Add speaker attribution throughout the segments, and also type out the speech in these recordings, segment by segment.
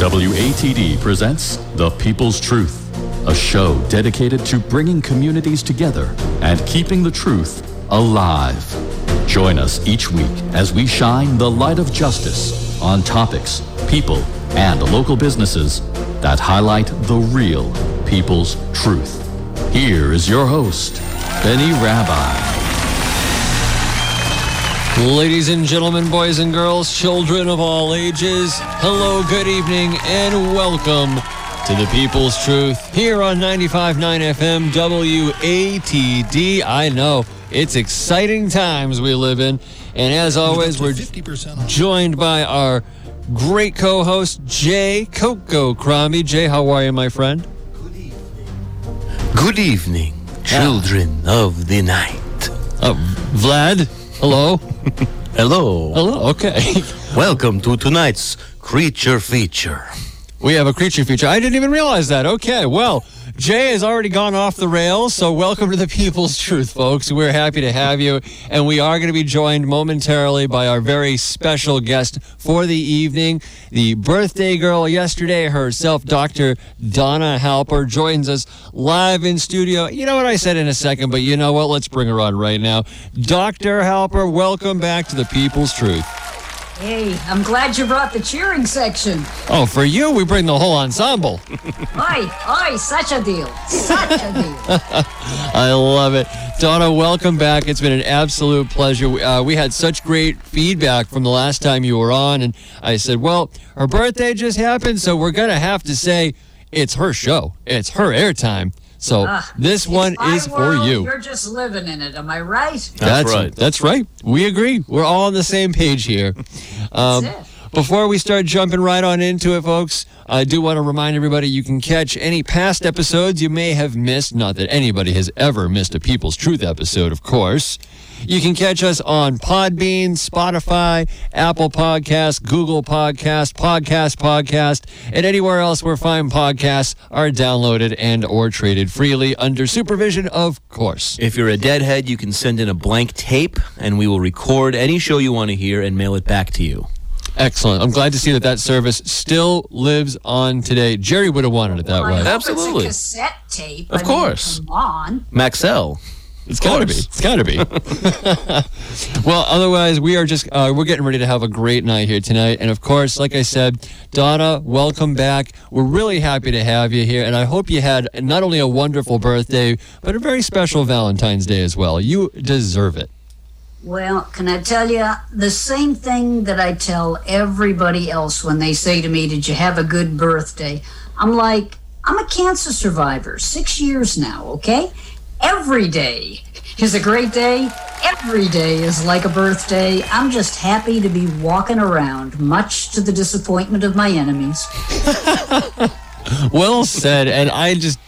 Speaker 1: WATD presents The People's Truth, a show dedicated to bringing communities together and keeping the truth alive. Join us each week as we shine the light of justice on topics, people, and local businesses that highlight the real people's truth. Here is your host, Benny Rabbi.
Speaker 2: Ladies and gentlemen, boys and girls, children of all ages, hello, good evening, and welcome to the People's Truth here on 95.9 FM WATD. I know it's exciting times we live in, and as always, we're joined by our great co-host Jay Coco Crombie. Jay, how are you, my friend?
Speaker 3: Good evening, good evening children of the night.
Speaker 2: Uh, Vlad, hello.
Speaker 3: Hello.
Speaker 2: Hello. Okay.
Speaker 3: Welcome to tonight's creature feature.
Speaker 2: We have a creature feature. I didn't even realize that. Okay, well, Jay has already gone off the rails, so welcome to the People's Truth, folks. We're happy to have you, and we are going to be joined momentarily by our very special guest for the evening, the birthday girl yesterday herself, Dr. Donna Halper, joins us live in studio. You know what I said in a second, but you know what? Let's bring her on right now. Dr. Halper, welcome back to the People's Truth.
Speaker 4: Hey, I'm glad you brought the cheering section.
Speaker 2: Oh, for you, we bring the whole ensemble.
Speaker 4: Oi, oi, such a deal. Such a deal.
Speaker 2: I love it. Donna, welcome back. It's been an absolute pleasure. Uh, we had such great feedback from the last time you were on, and I said, well, her birthday just happened, so we're going to have to say it's her show, it's her airtime. So
Speaker 4: Ah,
Speaker 2: this one
Speaker 4: My
Speaker 2: is for you.
Speaker 4: You're just living in it, am I right?
Speaker 2: That's
Speaker 3: right.
Speaker 2: That's right. We agree. We're all on the same page here. Um,
Speaker 4: it.
Speaker 2: Before we start jumping right on into it, folks, I do want to remind everybody you can catch any past episodes you may have missed. Not that anybody has ever missed a People's Truth episode, of course. You can catch us on Podbean, Spotify, Apple Podcasts, Google Podcast, Podcast Podcast, and anywhere else where fine podcasts are downloaded and or traded freely under supervision, of course.
Speaker 3: If you're a deadhead, you can send in a blank tape and we will record any show you want to hear and mail it back to you.
Speaker 2: Excellent. I'm glad to see that that service still lives on today. Jerry would have wanted it that
Speaker 4: I
Speaker 2: way.
Speaker 3: Absolutely.
Speaker 4: It's a cassette tape.
Speaker 3: Of
Speaker 4: I mean,
Speaker 3: course.
Speaker 4: come on.
Speaker 3: Maxell.
Speaker 2: It's gotta be. It's gotta be. well, otherwise, we are just uh, we're getting ready to have a great night here tonight, and of course, like I said, Donna, welcome back. We're really happy to have you here, and I hope you had not only a wonderful birthday, but a very special Valentine's Day as well. You deserve it.
Speaker 4: Well, can I tell you the same thing that I tell everybody else when they say to me, Did you have a good birthday? I'm like, I'm a cancer survivor, six years now, okay? Every day is a great day. Every day is like a birthday. I'm just happy to be walking around, much to the disappointment of my enemies.
Speaker 2: Well said. And I just,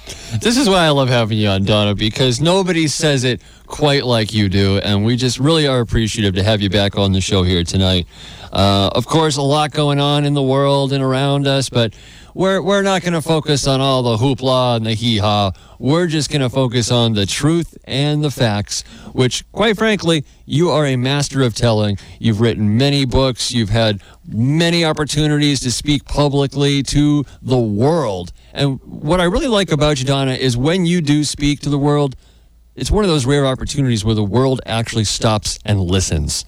Speaker 2: this is why I love having you on, Donna, because nobody says it quite like you do. And we just really are appreciative to have you back on the show here tonight. Uh, of course, a lot going on in the world and around us, but we're, we're not going to focus on all the hoopla and the hee haw. We're just going to focus on the truth and the facts, which, quite frankly, you are a master of telling. You've written many books, you've had many opportunities to speak publicly to the world. And what I really like about you, Donna, is when you do speak to the world, it's one of those rare opportunities where the world actually stops and listens.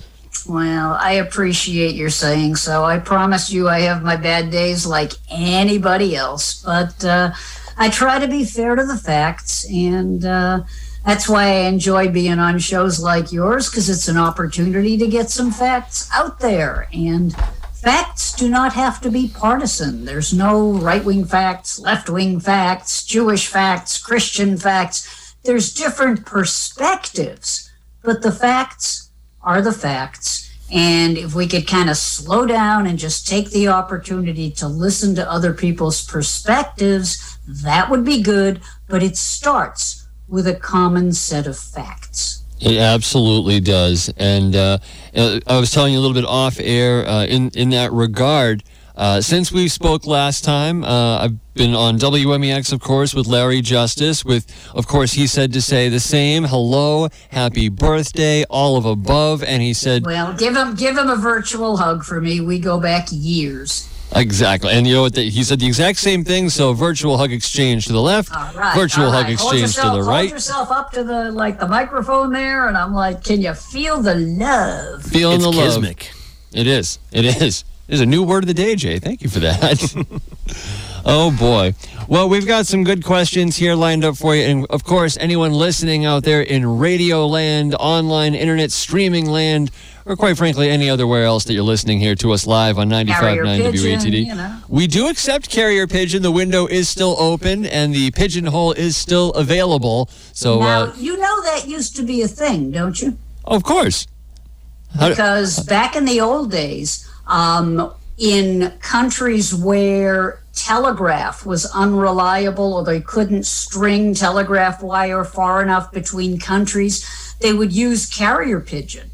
Speaker 4: Well, I appreciate your saying so. I promise you I have my bad days like anybody else, but uh, I try to be fair to the facts, and uh, that's why I enjoy being on shows like yours because it's an opportunity to get some facts out there. And facts do not have to be partisan. There's no right wing facts, left wing facts, Jewish facts, Christian facts. There's different perspectives, but the facts are the facts. And if we could kind of slow down and just take the opportunity to listen to other people's perspectives, that would be good. But it starts with a common set of facts.
Speaker 2: It absolutely does. And uh, uh, I was telling you a little bit off air uh, in, in that regard. Uh, since we spoke last time, uh, I've been on WMEX, of course, with Larry Justice. With, of course, he said to say the same hello, happy birthday, all of above. And he said,
Speaker 4: Well, give him give him a virtual hug for me. We go back years.
Speaker 2: Exactly. And you know what? The, he said the exact same thing. So virtual hug exchange to the left,
Speaker 4: right,
Speaker 2: virtual hug exchange
Speaker 4: yourself,
Speaker 2: to the right.
Speaker 4: hold
Speaker 2: right.
Speaker 4: yourself up to the like the microphone there, and I'm like, can you feel the love?
Speaker 2: Feeling
Speaker 3: It's
Speaker 2: the love.
Speaker 3: kismic.
Speaker 2: It is. It is. There's a new word of the day, Jay. Thank you for that. oh boy. Well, we've got some good questions here lined up for you, and of course, anyone listening out there in radio land, online internet streaming land, or quite frankly, any other where else that you're listening here to us live on 95.9
Speaker 4: Carrier
Speaker 2: WATD.
Speaker 4: you know.
Speaker 2: We do accept carrier pigeon. The window is still open, and the pigeonhole is still available. So,
Speaker 4: now
Speaker 2: uh,
Speaker 4: you know that used to be a thing, don't you?
Speaker 2: of course.
Speaker 4: Because back in the old days, um, in countries where telegraph was unreliable or they couldn't string telegraph wire far enough between countries, they would use carrier pigeon.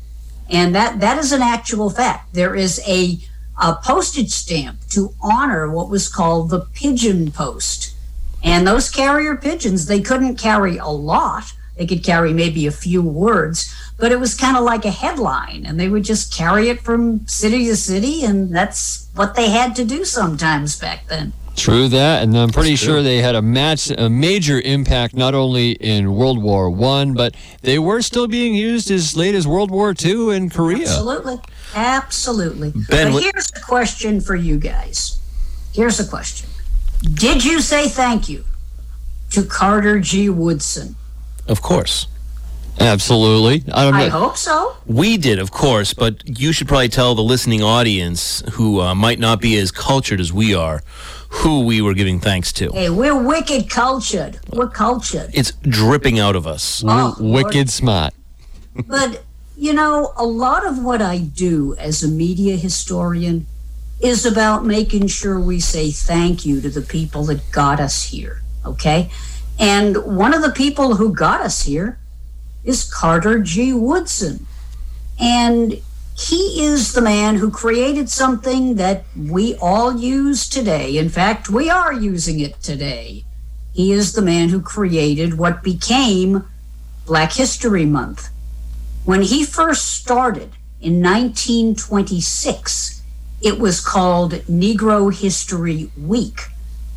Speaker 4: And that, that is an actual fact. There is a, a postage stamp to honor what was called the pigeon post. And those carrier pigeons, they couldn't carry a lot. They could carry maybe a few words, but it was kind of like a headline, and they would just carry it from city to city, and that's what they had to do sometimes back then.
Speaker 2: True that, and I'm pretty sure they had a match, a major impact not only in World War One, but they were still being used as late as World War Two in Korea.
Speaker 4: Absolutely. Absolutely.
Speaker 3: Ben,
Speaker 4: but here's a question for you guys. Here's a question Did you say thank you to Carter G. Woodson?
Speaker 3: Of course.
Speaker 2: Absolutely. I don't
Speaker 4: I
Speaker 2: know.
Speaker 4: hope so.
Speaker 3: We did, of course, but you should probably tell the listening audience who uh, might not be as cultured as we are who we were giving thanks to.
Speaker 4: Hey, we're wicked cultured. We're cultured.
Speaker 3: It's dripping out of us.
Speaker 4: Oh,
Speaker 2: W- wicked smart.
Speaker 4: But, you know, a lot of what I do as a media historian is about making sure we say thank you to the people that got us here, okay? And one of the people who got us here is Carter G. Woodson. And he is the man who created something that we all use today. In fact, we are using it today. He is the man who created what became Black History Month. When he first started in 1926, it was called Negro History Week.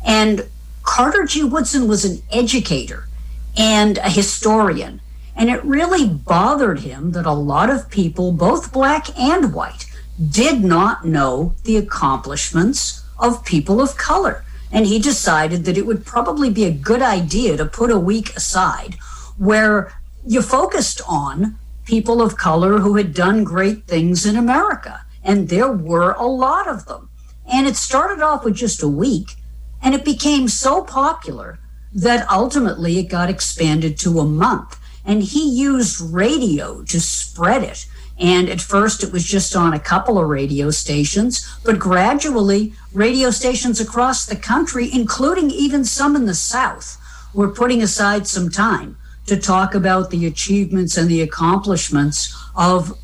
Speaker 4: And Carter G. Woodson was an educator and a historian. And it really bothered him that a lot of people, both black and white, did not know the accomplishments of people of color. And he decided that it would probably be a good idea to put a week aside where you focused on people of color who had done great things in America. And there were a lot of them. And it started off with just a week, and it became so popular that ultimately it got expanded to a month. And he used radio to spread it. And at first it was just on a couple of radio stations, but gradually radio stations across the country, including even some in the South, were putting aside some time to talk about the achievements and the accomplishments of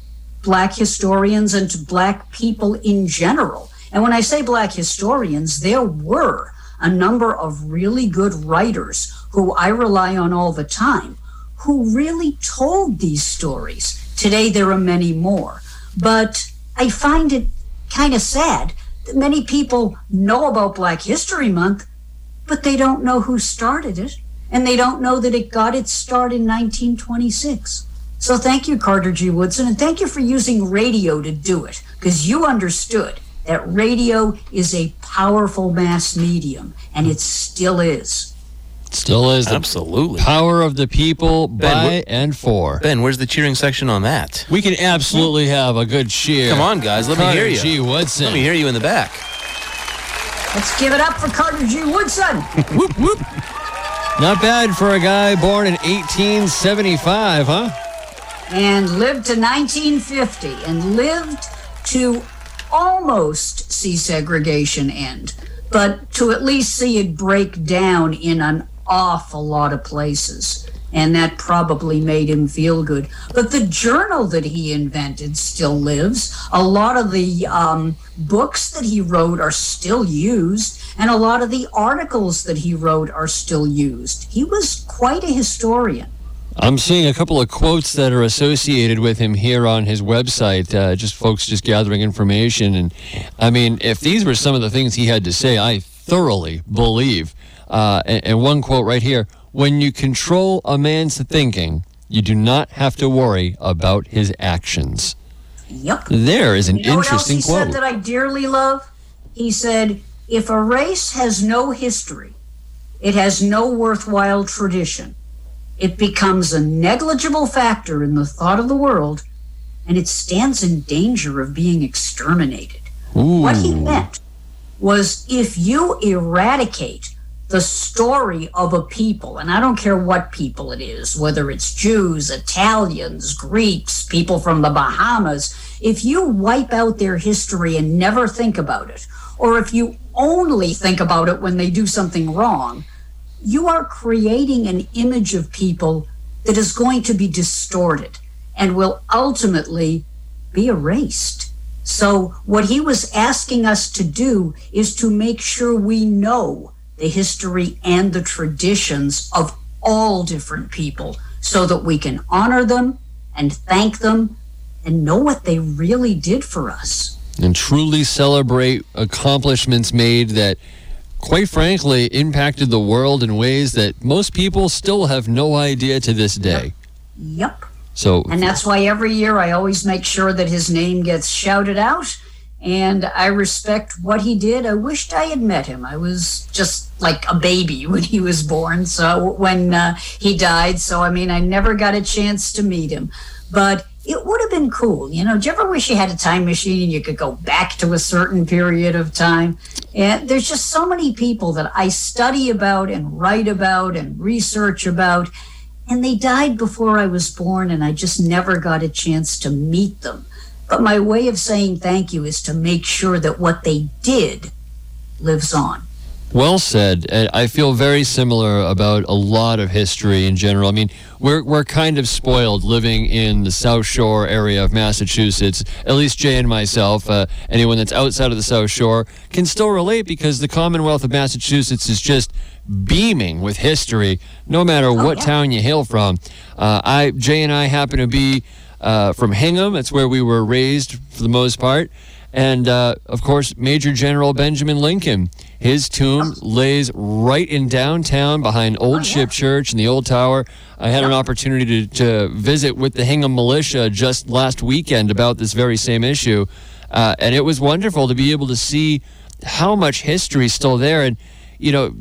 Speaker 4: Black historians and to Black people in general. And when I say Black historians, there were a number of really good writers who I rely on all the time who really told these stories. Today, there are many more. But I find it kind of sad that many people know about Black History Month, but they don't know who started it. And they don't know that it got its start in 1926. So thank you, Carter G. Woodson, and thank you for using radio to do it, because you understood that radio is a powerful mass medium, and it still is.
Speaker 2: Still is the
Speaker 3: Absolutely.
Speaker 2: power of the people
Speaker 3: Ben,
Speaker 2: by
Speaker 3: wh-
Speaker 2: and for.
Speaker 3: Ben, where's the cheering section on that?
Speaker 2: We can absolutely have a good cheer.
Speaker 3: Come on, guys. Let me hear you.
Speaker 2: G. Woodson.
Speaker 3: Let me hear you in the back.
Speaker 4: Let's give it up for Carter G. Woodson.
Speaker 2: Whoop, whoop. Not bad for a guy born in 1875, huh?
Speaker 4: and lived to 1950 and lived to almost see segregation end, but to at least see it break down in an awful lot of places. And that probably made him feel good. But the journal that he invented still lives. A lot of the um, books that he wrote are still used, and a lot of the articles that he wrote are still used. He was quite a historian.
Speaker 2: I'm seeing a couple of quotes that are associated with him here on his website. Uh, just folks just gathering information, and I mean, if these were some of the things he had to say, I thoroughly believe. Uh, and, and one quote right here: "When you control a man's thinking, you do not have to worry about his actions."
Speaker 4: Yep.
Speaker 2: There is an
Speaker 4: You know what else
Speaker 2: interesting
Speaker 4: he
Speaker 2: quote.
Speaker 4: said that I dearly love? He said, if a race has no history, it has no worthwhile tradition. It becomes a negligible factor in the thought of the world, and it stands in danger of being exterminated. What he meant was if you eradicate the story of a people, and I don't care what people it is, whether it's Jews, Italians, Greeks, people from the Bahamas, if you wipe out their history and never think about it, or if you only think about it when they do something wrong, you are creating an image of people that is going to be distorted and will ultimately be erased. So, what he was asking us to do is to make sure we know the history and the traditions of all different people so that we can honor them and thank them and know what they really did for us.
Speaker 2: and truly celebrate accomplishments made that, quite frankly, impacted the world in ways that most people still have no idea to this day.
Speaker 4: Yep.
Speaker 2: So,
Speaker 4: And that's why every year I always make sure that his name gets shouted out. And I respect what he did. I wished I had met him. I was just like a baby when he was born. So when uh, he died. So, I mean, I never got a chance to meet him. But it would have been cool. You know, do you ever wish you had a time machine and you could go back to a certain period of time? And there's just so many people that I study about and write about and research about and they died before I was born, and I just never got a chance to meet them. But my way of saying thank you is to make sure that what they did lives on.
Speaker 2: well said. And I feel very similar about a lot of history in general. I mean, we're, we're kind of spoiled living in the South Shore area of Massachusetts. At least Jay and myself, uh, anyone that's outside of the South Shore, can still relate because the Commonwealth of Massachusetts is just beaming with history, no matter what
Speaker 4: yeah.
Speaker 2: town you hail from. Uh, I Jay and I happen to be uh, from Hingham. That's where we were raised for the most part. And uh, of course, Major General Benjamin Lincoln. His tomb lays right in downtown behind Old Ship Church and the Old Tower. I had an opportunity to, to visit with the Hingham Militia just last weekend about this very same issue. Uh, and it was wonderful to be able to see how much history is still there. And, you know,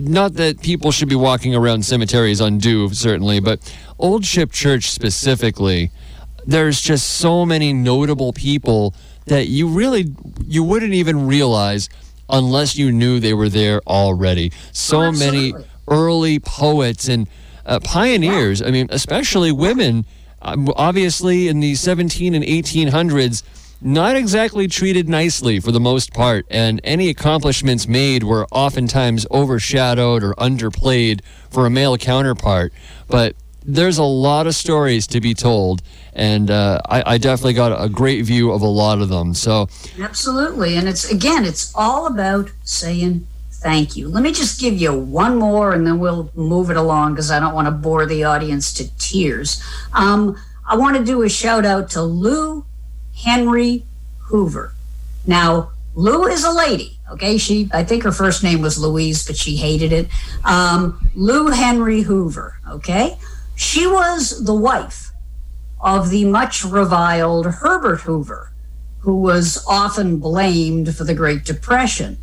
Speaker 2: not that people should be walking around cemeteries undue, certainly, but Old Ship Church specifically, there's just so many notable people that you really you wouldn't even realize unless you knew they were there already. So many early poets and uh, pioneers. I mean, especially women. Um, obviously, in the 17 and 1800s, not exactly treated nicely for the most part, and any accomplishments made were oftentimes overshadowed or underplayed for a male counterpart. But there's a lot of stories to be told, and uh, I, I definitely got a great view of a lot of them. So,
Speaker 4: Absolutely. And it's, again, it's all about saying thank you. Let me just give you one more and then we'll move it along because I don't want to bore the audience to tears. Um, I want to do a shout out to Lou Henry Hoover. Now, Lou is a lady, okay? She, I think her first name was Louise, but she hated it. Um, Lou Henry Hoover, okay? She was the wife of the much reviled Herbert Hoover, who was often blamed for the Great Depression.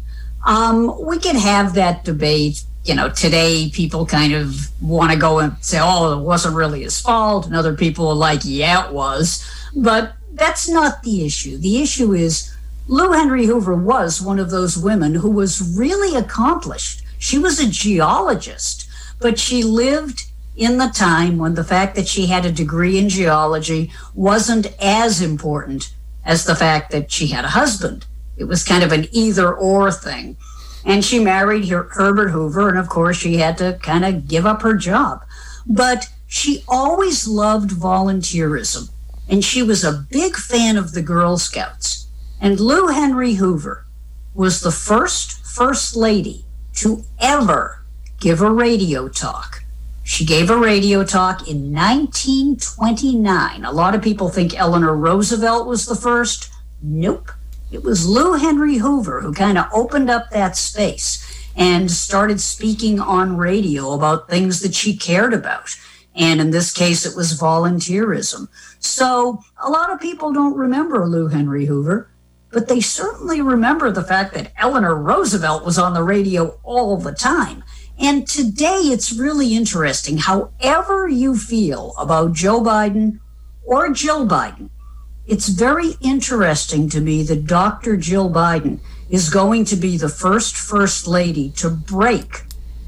Speaker 4: Um, we can have that debate. You know, today people kind of want to go and say, oh, it wasn't really his fault. And other people are like, yeah, it was. But that's not the issue. The issue is Lou Henry Hoover was one of those women who was really accomplished. She was a geologist, but she lived in the time when the fact that she had a degree in geology wasn't as important as the fact that she had a husband. It was kind of an either or thing. And she married Her- Herbert Hoover, and of course, she had to kind of give up her job. But she always loved volunteerism, and she was a big fan of the Girl Scouts. And Lou Henry Hoover was the first First Lady to ever give a radio talk. She gave a radio talk in 1929. A lot of people think Eleanor Roosevelt was the first. Nope. It was Lou Henry Hoover who kind of opened up that space and started speaking on radio about things that she cared about. And in this case, it was volunteerism. So a lot of people don't remember Lou Henry Hoover, but they certainly remember the fact that Eleanor Roosevelt was on the radio all the time. And today it's really interesting. However, you feel about Joe Biden or Jill Biden, it's very interesting to me that Dr. Jill Biden is going to be the first First Lady to break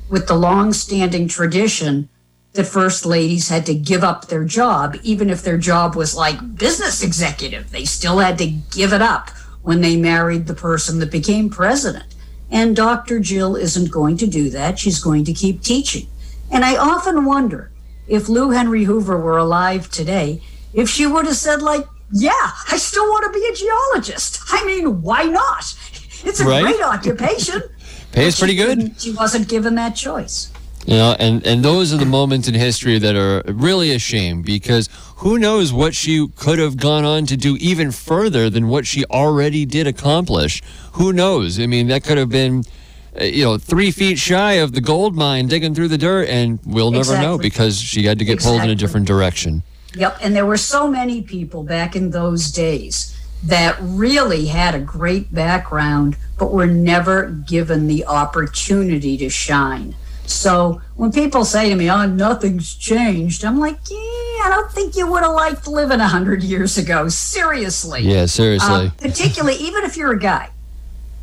Speaker 4: with the long-standing tradition that First Ladies had to give up their job, even if their job was like business executive. They still had to give it up when they married the person that became president. And Dr. Jill isn't going to do that. She's going to keep teaching. And I often wonder if Lou Henry Hoover were alive today, if she would have said, like, yeah, I still want to be a geologist. I mean, why not? It's a
Speaker 2: Right?
Speaker 4: great occupation.
Speaker 2: Pays pretty good.
Speaker 4: She wasn't given that choice.
Speaker 2: You know, and, and those are the moments in history that are really a shame because who knows what she could have gone on to do even further than what she already did accomplish. Who knows? I mean, that could have been, uh, you know, three feet shy of the gold mine digging through the dirt, and we'll never know because she had to get pulled in a different direction.
Speaker 4: Yep. And there were so many people back in those days that really had a great background, but were never given the opportunity to shine. So when people say to me, oh, nothing's changed, I'm like, yeah, I don't think you would have liked living 100 years ago. Seriously.
Speaker 2: Yeah, seriously.
Speaker 4: Uh, particularly, even if you're a guy,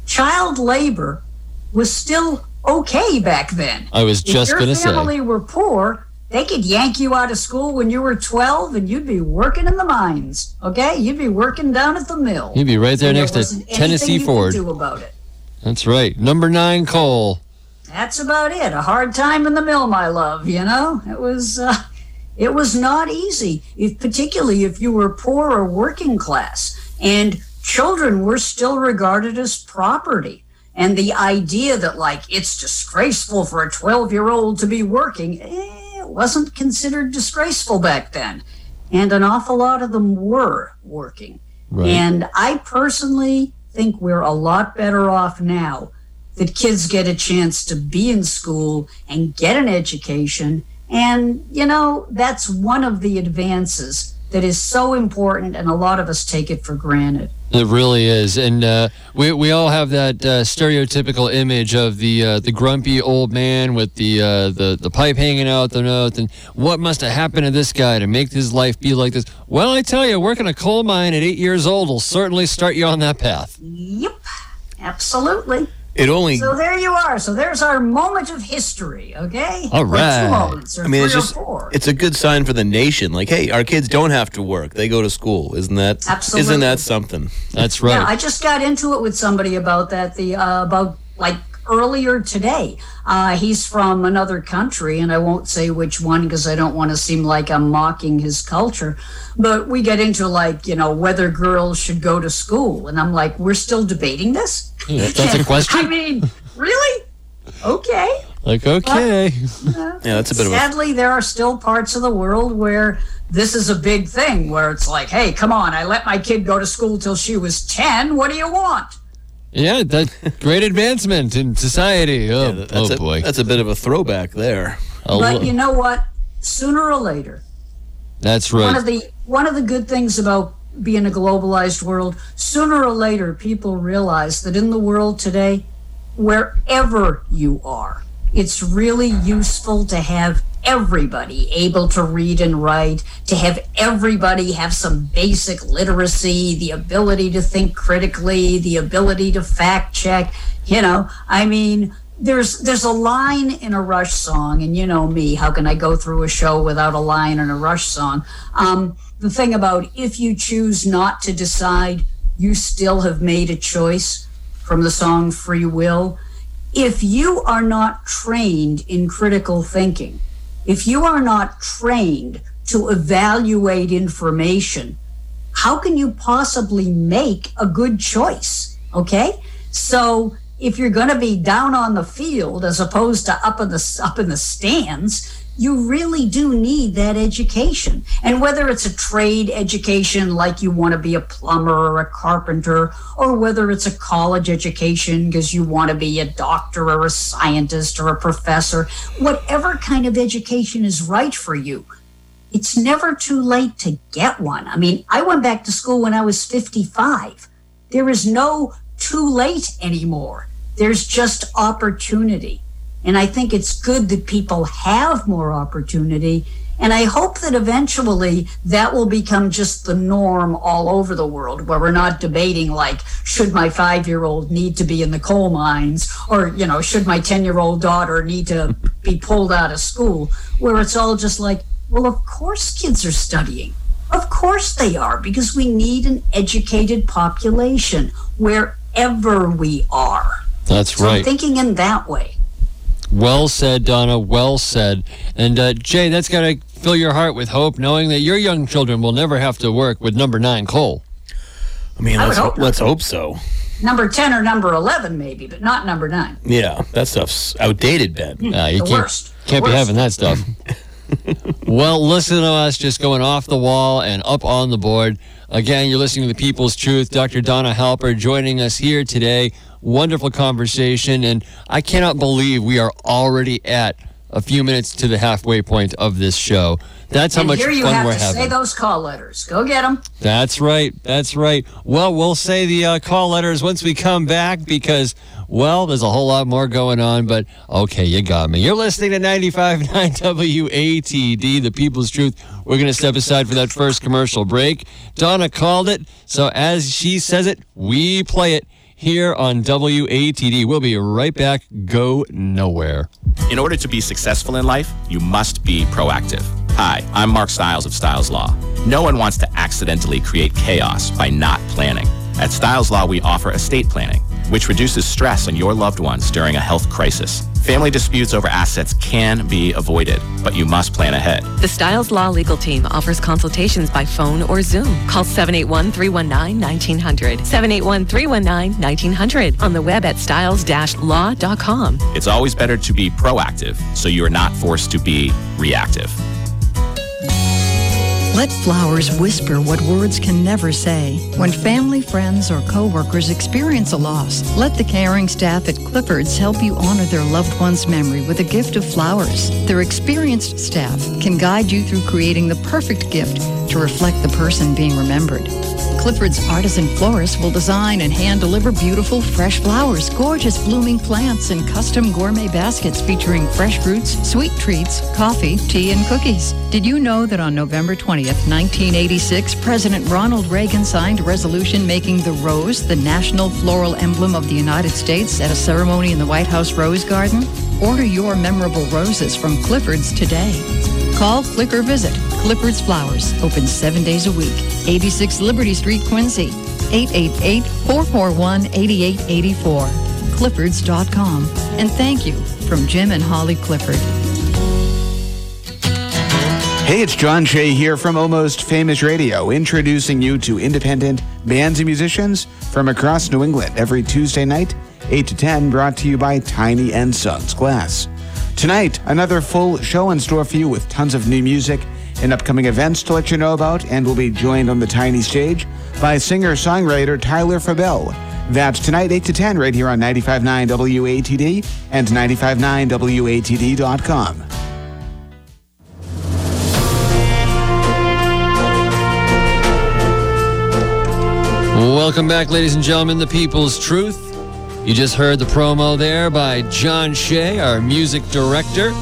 Speaker 4: child labor was still okay back then.
Speaker 2: I was just going to say.
Speaker 4: If family were poor, they could yank you out of school when you were 12 and you'd be working in the mines. Okay? You'd be working down at the mill.
Speaker 2: You'd be right there
Speaker 4: And
Speaker 2: next to Tennessee Ford.
Speaker 4: do about it.
Speaker 2: That's right. Number nine, Cole.
Speaker 4: That's about it. A hard time in the mill, my love. You know, it was uh, it was not easy, if, particularly if you were poor or working class, and children were still regarded as property. And the idea that like it's disgraceful for a twelve year old to be working, eh, it wasn't considered disgraceful back then, and an awful lot of them were working.
Speaker 2: Right.
Speaker 4: And I personally think we're a lot better off now that kids get a chance to be in school and get an education. And, you know, that's one of the advances that is so important, and a lot of us take it for granted.
Speaker 2: It really is, and uh, we we all have that uh, stereotypical image of the uh, the grumpy old man with the uh, the the pipe hanging out the nose, and what must have happened to this guy to make his life be like this? Well, I tell you, working a coal mine at eight years old will certainly start you on that path.
Speaker 4: Yep, absolutely.
Speaker 3: It only.
Speaker 4: So there you are. So there's our moment of history, okay?
Speaker 2: All right.
Speaker 4: Or two moments, or
Speaker 3: I mean, it's
Speaker 4: three or
Speaker 3: just
Speaker 4: four.
Speaker 3: it's a good sign for the nation. Like, hey, our kids don't have to work; they go to school. Isn't that
Speaker 4: Absolutely.
Speaker 3: Isn't that something?
Speaker 2: That's right. Yeah.
Speaker 4: I just got into it with somebody about that. The uh, about like earlier today. Uh, he's from another country, and I won't say which one because I don't want to seem like I'm mocking his culture. But we get into like you know whether girls should go to school, and I'm like, we're still debating this.
Speaker 2: Yeah, that's a question.
Speaker 4: I mean, really? Okay.
Speaker 2: Like, okay,
Speaker 3: Yeah, that's a bit of a.
Speaker 4: Sadly, there are still parts of the world where this is a big thing, where it's like, hey, come on, I let my kid go to school till she was 10. What do you want?
Speaker 2: Yeah, that great advancement in society. Oh,
Speaker 3: yeah, oh, that's
Speaker 2: oh
Speaker 3: a,
Speaker 2: boy.
Speaker 3: That's a bit of a throwback there.
Speaker 2: A
Speaker 4: But
Speaker 2: lo-
Speaker 4: you know what? Sooner or later,
Speaker 2: that's right.
Speaker 4: one of the one of the good things about being a globalized world, sooner or later, people realize that in the world today, wherever you are, it's really useful to have everybody able to read and write, to have everybody have some basic literacy, the ability to think critically, the ability to fact check. You know, I mean, there's there's a line in a Rush song, and you know me, how can I go through a show without a line in a Rush song? Um, the thing about if you choose not to decide, you still have made a choice from the song Free Will. If you are not trained in critical thinking, if you are not trained to evaluate information, how can you possibly make a good choice? Okay? So if you're going to be down on the field as opposed to up in the up in the stands, you really do need that education. And whether it's a trade education, like you want to be a plumber or a carpenter, or whether it's a college education because you want to be a doctor or a scientist or a professor, whatever kind of education is right for you, it's never too late to get one. I mean, I went back to school when I was 55. There is no too late anymore. There's just opportunity. And I think it's good that people have more opportunity. And I hope that eventually that will become just the norm all over the world, where we're not debating like, should my five year old need to be in the coal mines? Or, you know, should my 10 year old daughter need to be pulled out of school? Where it's all just like, well, of course kids are studying. Of course they are, because we need an educated population wherever we are.
Speaker 2: That's
Speaker 4: So I'm thinking in that way.
Speaker 2: Well said, Donna. Well said. And uh, Jay, that's got to fill your heart with hope, knowing that your young children will never have to work with number nine coal.
Speaker 3: I mean,
Speaker 4: I
Speaker 3: let's
Speaker 4: hope
Speaker 3: let's hope so.
Speaker 4: Number 10 or number 11, maybe, but not number 9.
Speaker 3: Yeah, that stuff's outdated, Ben.
Speaker 2: Uh, you
Speaker 4: The
Speaker 2: can't,
Speaker 4: worst.
Speaker 2: can't
Speaker 4: The
Speaker 2: be
Speaker 4: worst.
Speaker 2: having that stuff. well, listen to us just going off the wall and up on the board. Again, you're listening to The People's Truth. Dr. Donna Halper joining us here today. Wonderful conversation. And I cannot believe we are already at a few minutes to the halfway point of this show. That's how
Speaker 4: and
Speaker 2: much
Speaker 4: here you
Speaker 2: fun
Speaker 4: have
Speaker 2: we're
Speaker 4: to
Speaker 2: having.
Speaker 4: say those call letters. Go get them.
Speaker 2: That's right. That's right. Well, we'll say the uh, call letters once we come back because, well, there's a whole lot more going on. But okay, you got me. You're listening to 95.9 WATD, the People's Truth. We're going to step aside for that first commercial break. Donna called it. So as she says it, we play it here on WATD. We'll be right back. Go nowhere.
Speaker 5: In order to be successful in life, you must be proactive. Hi, I'm Mark Stiles of Stiles Law. No one wants to accidentally create chaos by not planning. At Stiles Law, we offer estate planning, which reduces stress on your loved ones during a health crisis. Family disputes over assets can be avoided, but you must plan ahead.
Speaker 6: The Stiles Law Legal Team offers consultations by phone or Zoom. Call 781 319 1900. 781 319 1900. On the web at stiles law.com.
Speaker 5: It's always better to be proactive so you are not forced to be reactive.
Speaker 7: Let flowers whisper what words can never say. When family, friends, or coworkers experience a loss, let the caring staff at Clifford's help you honor their loved one's memory with a gift of flowers. Their experienced staff can guide you through creating the perfect gift to reflect the person being remembered. Clifford's artisan florists will design and hand deliver beautiful fresh flowers, gorgeous blooming plants, and custom gourmet baskets featuring fresh fruits, sweet treats, coffee, tea, and cookies. Did you know that on November 20th, 1986, President Ronald Reagan signed a resolution making the rose the national floral emblem of the United States at a ceremony in the White House Rose Garden? Order your memorable roses from Clifford's today. Call, click, or visit Clifford's Flowers, open seven days a week. 86 Liberty Street, Quincy. 888-441-8884. Cliffords.com. And thank you from Jim and Holly Clifford.
Speaker 8: Hey, it's John Shea here from Almost Famous Radio, introducing you to independent bands and musicians from across New England every Tuesday night, 8 to 10, brought to you by Tiny and Sons Glass. Tonight, another full show in store for you with tons of new music and upcoming events to let you know about, and we'll be joined on the Tiny stage by singer-songwriter Tyler Fabell. That's tonight, 8 to 10, right here on 95.9 WATD and 95.9WATD.com.
Speaker 2: Welcome back, ladies and gentlemen, The People's Truth. You just heard the promo there by John Shea, our music director,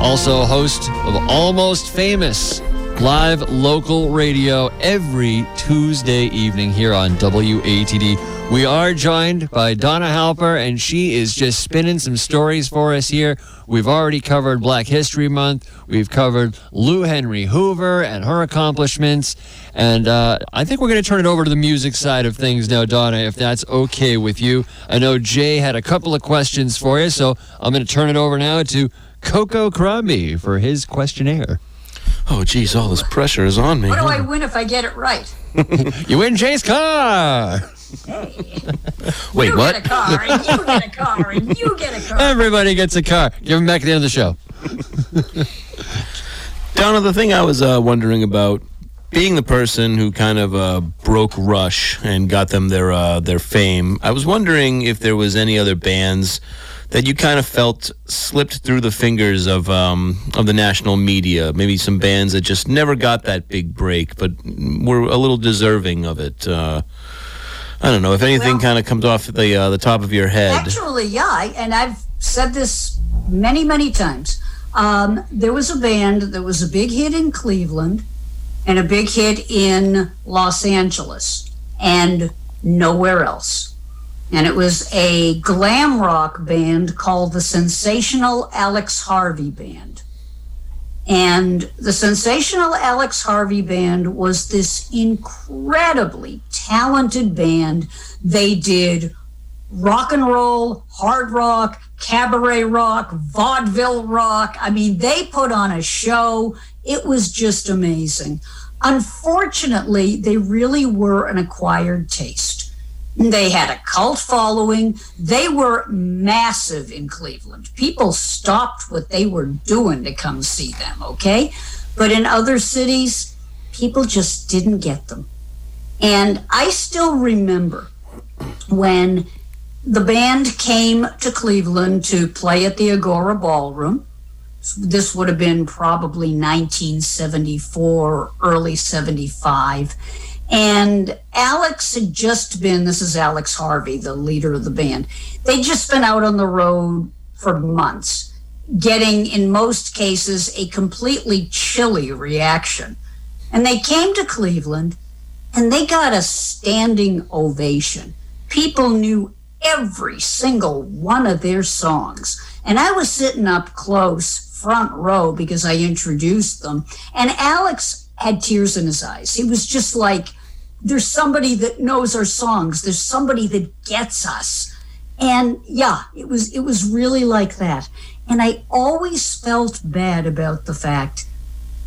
Speaker 2: also host of Almost Famous, live local radio every Tuesday evening here on WATD. We are joined by Donna Halper, and she is just spinning some stories for us here. We've already covered Black History Month. We've covered Lou Henry Hoover and her accomplishments. And uh, I think we're going to turn it over to the music side of things now, Donna, if that's okay with you. I know Jay had a couple of questions for you, so I'm going to turn it over now to Coco Crombie for his questionnaire.
Speaker 3: Oh, geez, all this pressure is on me.
Speaker 4: What do I win if I get it right?
Speaker 2: You win Jay's car! Hey.
Speaker 3: Wait,
Speaker 4: you
Speaker 3: what?
Speaker 4: get a car, and you get a car, and you get a car.
Speaker 2: Everybody gets a car. Give him back at the end of the show.
Speaker 3: Donna, the thing I was uh, wondering about, being the person who kind of uh, broke Rush and got them their uh, their fame, I was wondering if there was any other bands that you kind of felt slipped through the fingers of um, of the national media. Maybe some bands that just never got that big break, but were a little deserving of it. Uh, I don't know if anything
Speaker 4: Well-
Speaker 3: kind of comes off the uh, the top of your head.
Speaker 4: Actually, yeah, I, and I've said this many, many times. Um, there was a band that was a big hit in Cleveland and a big hit in Los Angeles and nowhere else. And it was a glam rock band called the Sensational Alex Harvey Band. And the Sensational Alex Harvey Band was this incredibly talented band. They did rock and roll, hard rock, cabaret rock, vaudeville rock. I mean, they put on a show. It was just amazing. Unfortunately, they really were an acquired taste. They had a cult following. They were massive in Cleveland. People stopped what they were doing to come see them, okay? But in other cities, people just didn't get them. And I still remember when the band came to Cleveland to play at the Agora Ballroom. This would have been probably 1974, early 75. And Alex had just been, this is Alex Harvey, the leader of the band. They'd just been out on the road for months, getting, in most cases, a completely chilly reaction. And they came to Cleveland and they got a standing ovation. People knew every single one of their songs. And I was sitting up close, front row, because I introduced them. And Alex had tears in his eyes. He was just like, there's somebody that knows our songs. There's somebody that gets us. And yeah, it was it was really like that. And I always felt bad about the fact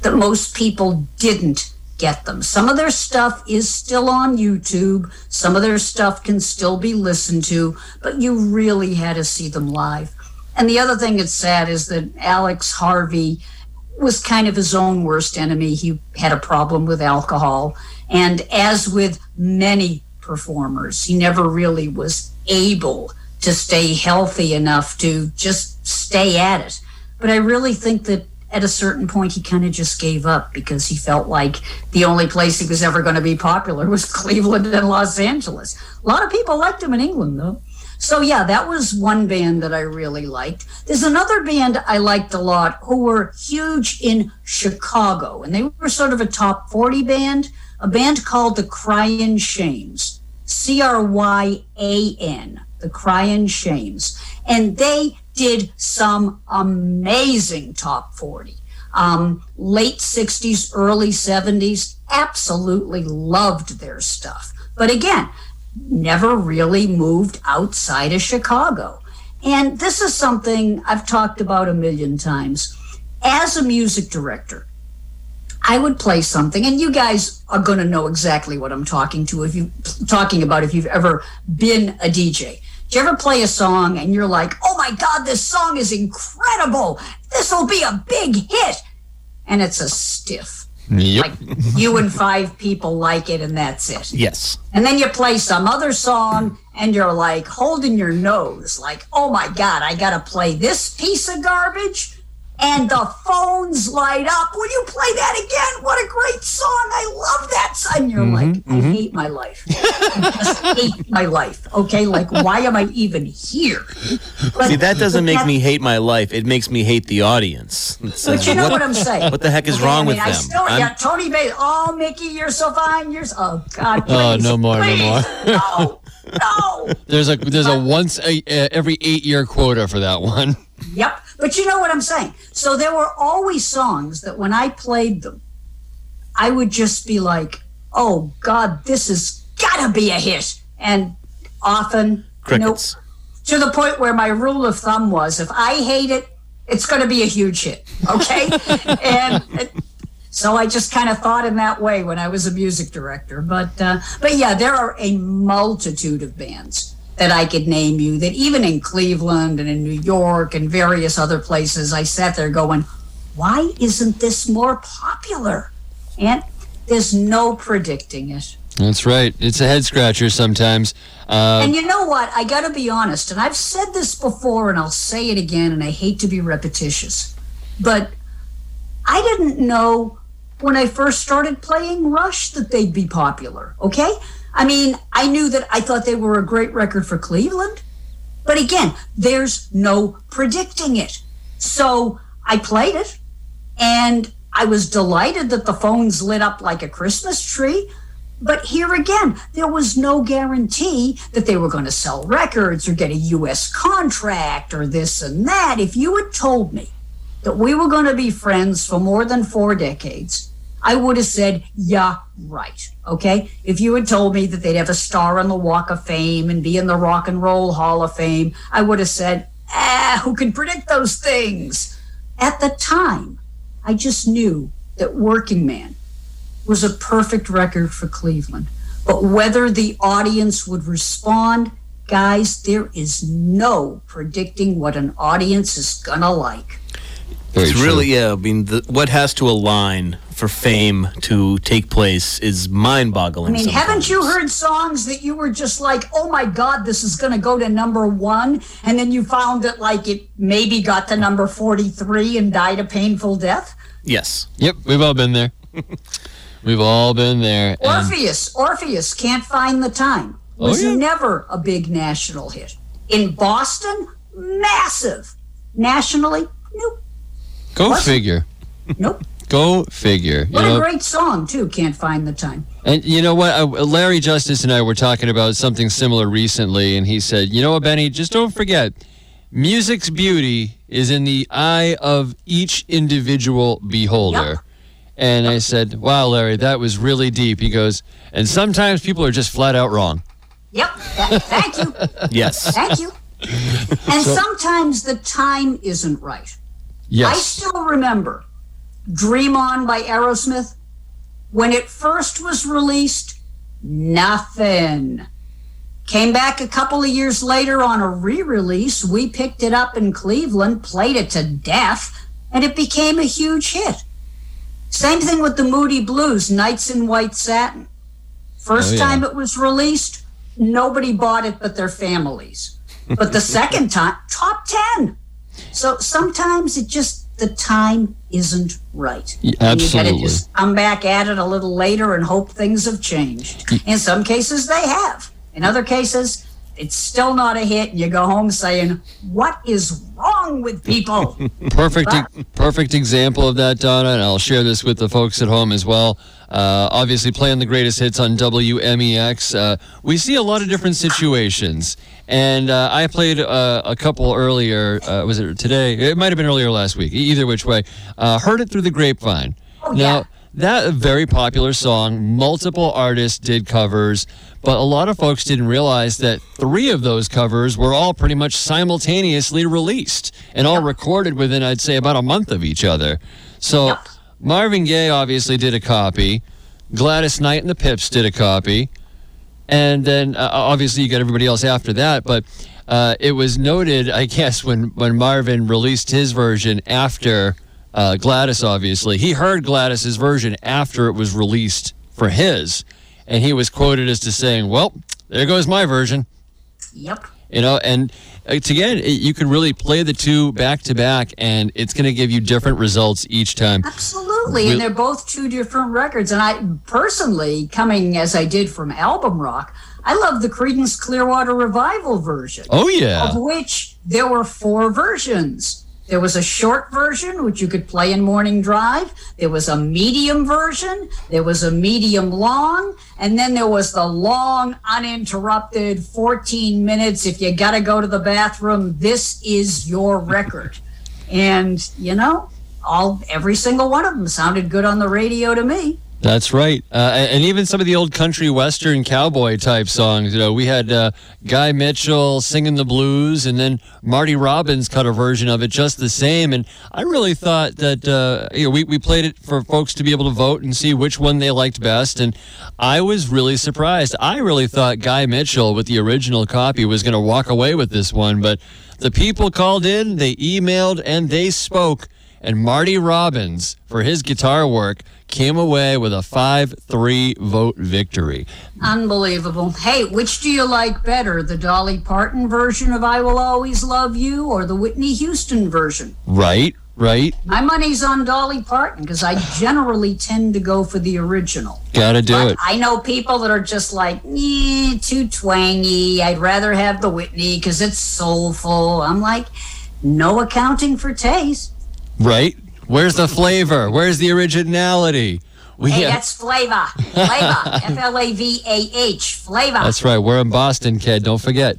Speaker 4: that most people didn't get them. Some of their stuff is still on YouTube. Some of their stuff can still be listened to, but you really had to see them live. And the other thing that's sad is that Alex Harvey was kind of his own worst enemy. He had a problem with alcohol. And as with many performers, he never really was able to stay healthy enough to just stay at it. But I really think that at a certain point he kind of just gave up because he felt like the only place he was ever going to be popular was Cleveland and Los Angeles. A lot of people liked him in England though. So yeah, that was one band that I really liked. There's another band I liked a lot who were huge in Chicago and they were sort of a top 40 band, a band called the Cryan Shames. C R Y A N, the Cryan Shames. And they did some amazing top 40. Um, late 60s, early 70s, absolutely loved their stuff. But again, never really moved outside of Chicago. And this is something I've talked about a million times. As a music director, I would play something, and you guys are going to know exactly what I'm talking to if you talking about if you've ever been a DJ. Do you ever play a song and you're like, "Oh my God, this song is incredible! This will be a big hit," and it's a stiff.
Speaker 2: Yep.
Speaker 4: Like you and five people like it, and that's it.
Speaker 3: Yes.
Speaker 4: And then you play some other song and you're like holding your nose, like, oh my God, I got to play this piece of garbage. And the phones light up. Will you play that again? What a great song. I love that song. And you're like, I hate my life. I just hate my life. Okay. Like, why am I even here? But,
Speaker 3: See, that doesn't make
Speaker 4: that-
Speaker 3: me hate my life. It makes me hate the audience. It says,
Speaker 4: But you know
Speaker 3: what,
Speaker 4: what, I'm saying.
Speaker 3: what the heck is
Speaker 4: Okay,
Speaker 3: wrong
Speaker 4: I
Speaker 3: with
Speaker 4: mean, I
Speaker 3: them?
Speaker 4: Still, yeah, Tony Bay. Oh, Mickey, you're so fine. You're so, oh God.
Speaker 2: Oh, no more, no more.
Speaker 4: no, no.
Speaker 2: There's a there's a once a, uh, every eight year quota for that one.
Speaker 4: Yep. But you know what I'm saying? So there were always songs that when I played them, I would just be like, oh God, this has got to be a hit. And often,
Speaker 3: Crickets.
Speaker 4: nope. To the point where my rule of thumb was if I hate it, it's going to be a huge hit. Okay. and it, so I just kind of thought in that way when I was a music director. But, uh, but yeah, there are a multitude of bands that I could name you that even in Cleveland and in New York and various other places, I sat there going, why isn't this more popular? And there's no predicting it.
Speaker 2: That's right. It's a head scratcher sometimes. Uh,
Speaker 4: And you know what? I got to be honest, and I've said this before and I'll say it again, and I hate to be repetitious, but I didn't know when I first started playing Rush that they'd be popular, okay? I mean, I knew that I thought they were a great record for Cleveland, but again, there's no predicting it. So I played it, and I was delighted that the phones lit up like a Christmas tree. But here again, there was no guarantee that they were going to sell records or get a U.S. contract or this and that. If you had told me that we were going to be friends for more than four decades, I would have said, yeah, right. Okay. If you had told me that they'd have a star on the Walk of Fame and be in the Rock and Roll Hall of Fame, I would have said, ah, who can predict those things? At the time, I just knew that Working Man was a perfect record for Cleveland. But whether the audience would respond, guys, there is no predicting what an audience is gonna like.
Speaker 2: Very
Speaker 3: It's
Speaker 2: true.
Speaker 3: really yeah. I mean, the, what has to align for fame to take place is mind-boggling.
Speaker 4: I mean, haven't you heard songs that you were just like, oh my God, this is going to go to number one? And then you found that, like, it maybe got to number 43 and died a painful death?
Speaker 3: Yes.
Speaker 2: Yep, we've all been there. we've all been there. And
Speaker 4: Orpheus, Orpheus can't find the time.
Speaker 2: Oh,
Speaker 4: Was
Speaker 2: yeah?
Speaker 4: never a big national hit. In Boston, massive. Nationally, nope,
Speaker 2: go
Speaker 4: What?
Speaker 2: figure.
Speaker 4: nope.
Speaker 2: Go figure. You
Speaker 4: What
Speaker 2: know,
Speaker 4: a great song, too. Can't find the time.
Speaker 2: And you know what? Uh, Larry Justice and I were talking about something similar recently, and he said, "You know what, Benny? Just don't forget, music's beauty is in the eye of each individual beholder."
Speaker 4: Yep.
Speaker 2: And I said, "Wow, Larry, that was really deep." He goes, "And sometimes people are just flat out wrong."
Speaker 4: Yep. Thank you.
Speaker 3: Yes.
Speaker 4: Thank you. And sometimes the time isn't right. I still remember Dream On by Aerosmith. When it first was released, nothing. Came back a couple of years later on a re release. We picked it up in Cleveland, played it to death, and it became a huge hit. Same thing with the Moody Blues, Nights in White Satin. First
Speaker 2: Oh, yeah.
Speaker 4: time it was released, nobody bought it but their families. But the second time, top 10. So sometimes it just, the time isn't right.
Speaker 2: Y-
Speaker 4: And you
Speaker 2: absolutely.
Speaker 4: just come back at it a little later and hope things have changed. In some cases, they have. In other cases, it's still not a hit, and you go home saying, What is wrong with people?
Speaker 2: perfect perfect example of that donna and i'll share this with the folks at home as well uh, obviously playing the greatest hits on wmex uh, we see a lot of different situations and uh, i played uh, a couple earlier uh, was it today? It might have been earlier last week either which way. Uh, heard it through the grapevine.
Speaker 4: Oh,
Speaker 2: now
Speaker 4: yeah.
Speaker 2: that very popular song. Multiple artists did covers but a lot of folks didn't realize that three of those covers were all pretty much simultaneously released and all recorded within i'd say about a month of each other. So
Speaker 4: Yep.
Speaker 2: marvin gaye obviously did a copy. Gladys knight and the pips did a copy and then uh, obviously you got everybody else after that but uh, it was noted i guess when, when marvin released his version after uh, gladys obviously he heard gladys's version after it was released for his and he was quoted as to saying well there goes my version
Speaker 4: yep.
Speaker 2: you know and it's again it- you can really play the two back to back and it's going to give you different results each time
Speaker 4: Absolutely, and they're both two different records. And I personally, coming as I did from album rock, I love the Creedence Clearwater Revival version,
Speaker 2: oh yeah
Speaker 4: of which there were four versions. There was a short version, which you could play in morning drive. There was a medium version. There was a medium long. And then there was the long, uninterrupted 14 minutes. If you got to go to the bathroom, this is your record. And, you know, all every single one of them sounded good on the radio to me.
Speaker 2: That's right. Uh, and even some of the old country western cowboy type songs. You know, we had uh, Guy Mitchell singing the blues, and then Marty Robbins cut a version of it just the same. And I really thought that uh, you know, we, we played it for folks to be able to vote and see which one they liked best. And I was really surprised. I really thought Guy Mitchell with the original copy was going to walk away with this one, but the people called in, they emailed, and they spoke. and Marty Robbins, for his guitar work, came away with a 5 3 vote victory.
Speaker 4: Unbelievable. Hey, which do you like better, the Dolly Parton version of I Will Always Love You or the Whitney Houston version?
Speaker 2: Right, right.
Speaker 4: My money's on Dolly Parton because I generally tend to go for the original.
Speaker 2: Gotta do
Speaker 4: But
Speaker 2: it.
Speaker 4: I know people that are just like, eh, too twangy. I'd rather have the Whitney because it's soulful. I'm like, no accounting for taste.
Speaker 2: Right? Where's the flavor? Where's the originality? We
Speaker 4: Hey,
Speaker 2: have-
Speaker 4: that's flavor. Flavor. F L A V A H. Flavor.
Speaker 2: That's right. We're in Boston, kid. Don't forget.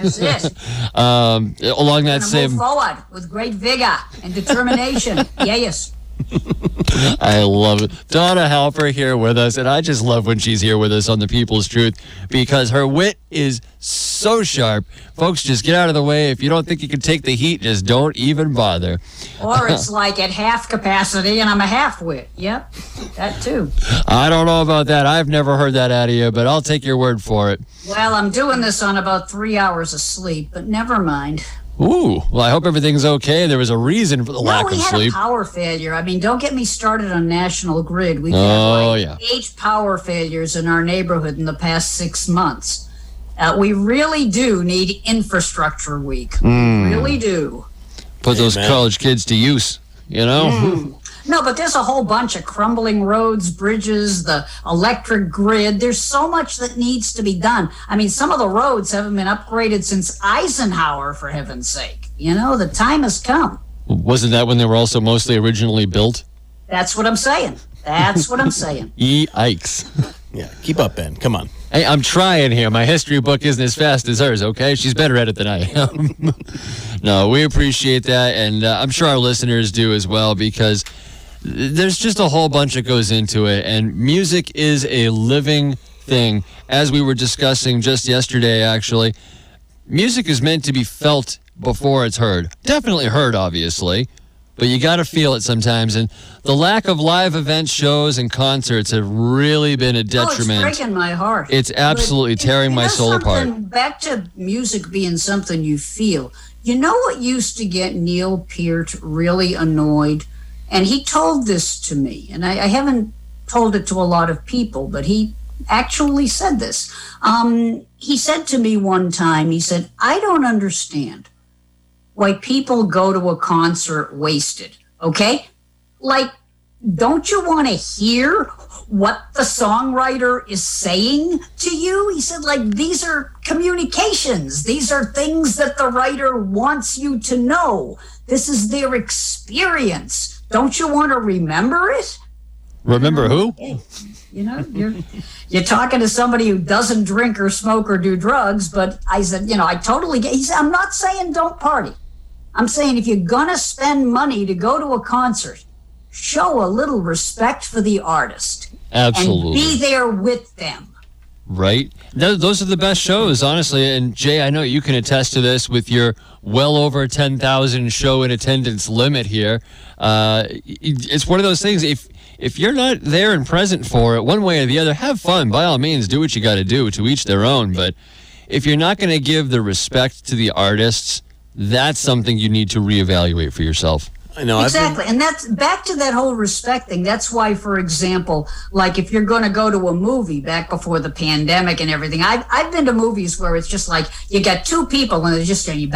Speaker 4: That's it.
Speaker 2: Um, along that same,
Speaker 4: move forward with great vigor and determination. yes.
Speaker 2: I love it. Donna Halper here with us, and I just love when she's here with us on the People's Truth because her wit is so sharp. Folks, just get out of the way. If you don't think you can take the heat, just don't even bother.
Speaker 4: Or it's like at half capacity and I'm a half wit. Yep. That too.
Speaker 2: I don't know about that. I've never heard that out of you, but I'll take your word for it.
Speaker 4: Well, I'm doing this on about three hours of sleep, but never mind.
Speaker 2: Ooh, well, I hope everything's okay. There was a reason for the
Speaker 4: No,
Speaker 2: lack
Speaker 4: we
Speaker 2: of
Speaker 4: had
Speaker 2: sleep.
Speaker 4: a power failure. I mean, don't get me started on National Grid. We've
Speaker 2: Oh,
Speaker 4: had
Speaker 2: yeah.
Speaker 4: eight power failures in our neighborhood in the past six months. Uh, we really do need infrastructure week.
Speaker 2: Hmm.
Speaker 4: We really do.
Speaker 2: Put those college kids to use, you know?
Speaker 4: Hmm. No, but there's a whole bunch of crumbling roads, bridges, the electric grid. There's so much that needs to be done. I mean, some of the roads haven't been upgraded since Eisenhower, for heaven's sake. You know, the time has come.
Speaker 2: Wasn't that when they were also mostly originally built?
Speaker 4: That's what I'm saying. That's what I'm saying.
Speaker 2: Yikes.
Speaker 3: Yeah, keep up, Ben. Come on.
Speaker 2: Hey, I'm trying here. My history book isn't as fast as hers, okay? She's better at it than I am. no, we appreciate that. And uh, I'm sure our listeners do as well because there's just a whole bunch that goes into it. And music is a living thing. As we were discussing just yesterday, actually, music is meant to be felt before it's heard. Definitely heard, obviously, but you got to feel it sometimes. And the lack of live events, shows, and concerts have really been a
Speaker 4: Oh, it's
Speaker 2: detriment.
Speaker 4: breaking my heart.
Speaker 2: It's absolutely tearing my soul apart.
Speaker 4: Back to music being something you feel. You know what used to get Neil Peart really annoyed? And he told this to me, and I, I haven't told it to a lot of people, but he actually said this. Um, he said to me one time, he said, I don't understand why people go to a concert wasted. Okay? Like, don't you want to hear what the songwriter is saying to you? He said, like, these are communications. These are things that the writer wants you to know. This is their experience. Don't you want to remember it?
Speaker 2: Remember who?
Speaker 4: You know, you're you're talking to somebody who doesn't drink or smoke or do drugs, but I said, you know, I totally get. He said, I'm not saying don't party. I'm saying if you're gonna spend money to go to a concert, show a little respect for the artist and
Speaker 2: Absolutely.
Speaker 4: be there with them.
Speaker 2: Right? Th- those are the best shows, honestly. And Jay, I know you can attest to this with your well over 10,000 show in attendance limit here. Uh, it's one of those things. If if you're not there and present for it, one way or the other, have fun. By all means, do what you got to do. To each their own. But if you're not going to give the respect to the artists, that's something you need to reevaluate for yourself.
Speaker 3: I know. I've been-
Speaker 4: Exactly. And that's back to that whole respect thing. That's why, for example, like if you're going to go to a movie back before the pandemic and everything, I've, I've been to movies where it's just like you got two people and they're just you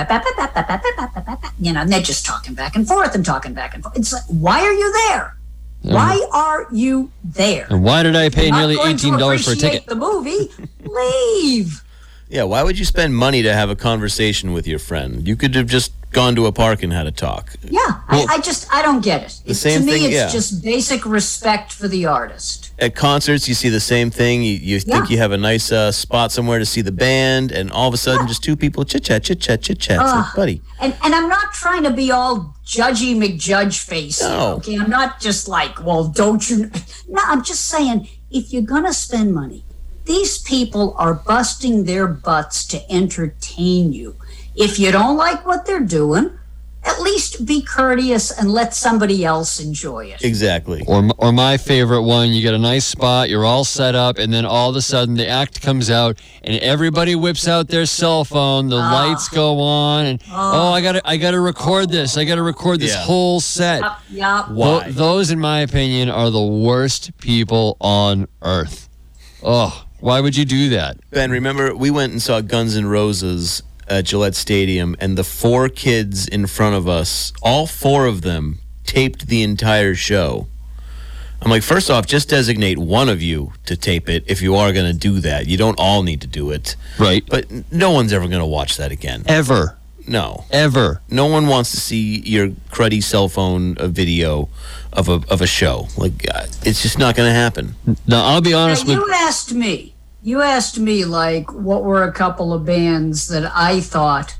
Speaker 4: know, and they're just talking back and forth and talking back and forth. It's like, why are you there? Why are you there?
Speaker 2: And why did I pay nearly $18 for a ticket?
Speaker 4: The movie, leave.
Speaker 3: Yeah, why would you spend money to have a conversation with your friend? You could have just gone to a park and had a talk.
Speaker 4: Yeah, I, I just I don't get it. It-
Speaker 3: same
Speaker 4: to me,
Speaker 3: thing,
Speaker 4: it's
Speaker 3: yeah.
Speaker 4: just basic respect for the artist.
Speaker 3: At concerts, you see the same thing. You, you think you have a nice uh, spot somewhere to see the band, and all of a sudden, just two people chit chat, chit chat, chit chat. It's like, buddy,
Speaker 4: And and I'm not trying to be all judgy McJudge face.
Speaker 3: No.
Speaker 4: Okay, I'm not just like, well, don't you? No, I'm just saying, if you're gonna spend money, these people are busting their butts to entertain you. If you don't like what they're doing, at at least be courteous and let somebody else enjoy it.
Speaker 3: Exactly.
Speaker 2: Or, or my favorite one, you get a nice spot, you're all set up, and then all of a sudden the act comes out, and everybody whips out their cell phone. The ah. lights go on, and ah. oh, I gotta, I gotta record this. I gotta record this
Speaker 3: Yeah.
Speaker 2: whole set.
Speaker 4: Yup, yup.
Speaker 2: Tho-
Speaker 3: Why?
Speaker 2: those, in my opinion, are the worst people on earth. Oh, why would you do that?
Speaker 3: Ben, remember we went and saw Guns N' Roses at Gillette Stadium, and the four kids in front of us, all four of them, taped the entire show. I'm like, first off, just designate one of you to tape it if you are going to do that. You don't all need to do it.
Speaker 2: Right.
Speaker 3: But no one's ever going to watch that again.
Speaker 2: Ever,
Speaker 3: No.
Speaker 2: ever.
Speaker 3: No one wants to see your cruddy cell phone uh, video of a, of a show. Like, uh, it's just not going to happen.
Speaker 2: Now, I'll be
Speaker 4: Now,
Speaker 2: honest with
Speaker 4: you asked me. You asked me like what were a couple of bands that I thought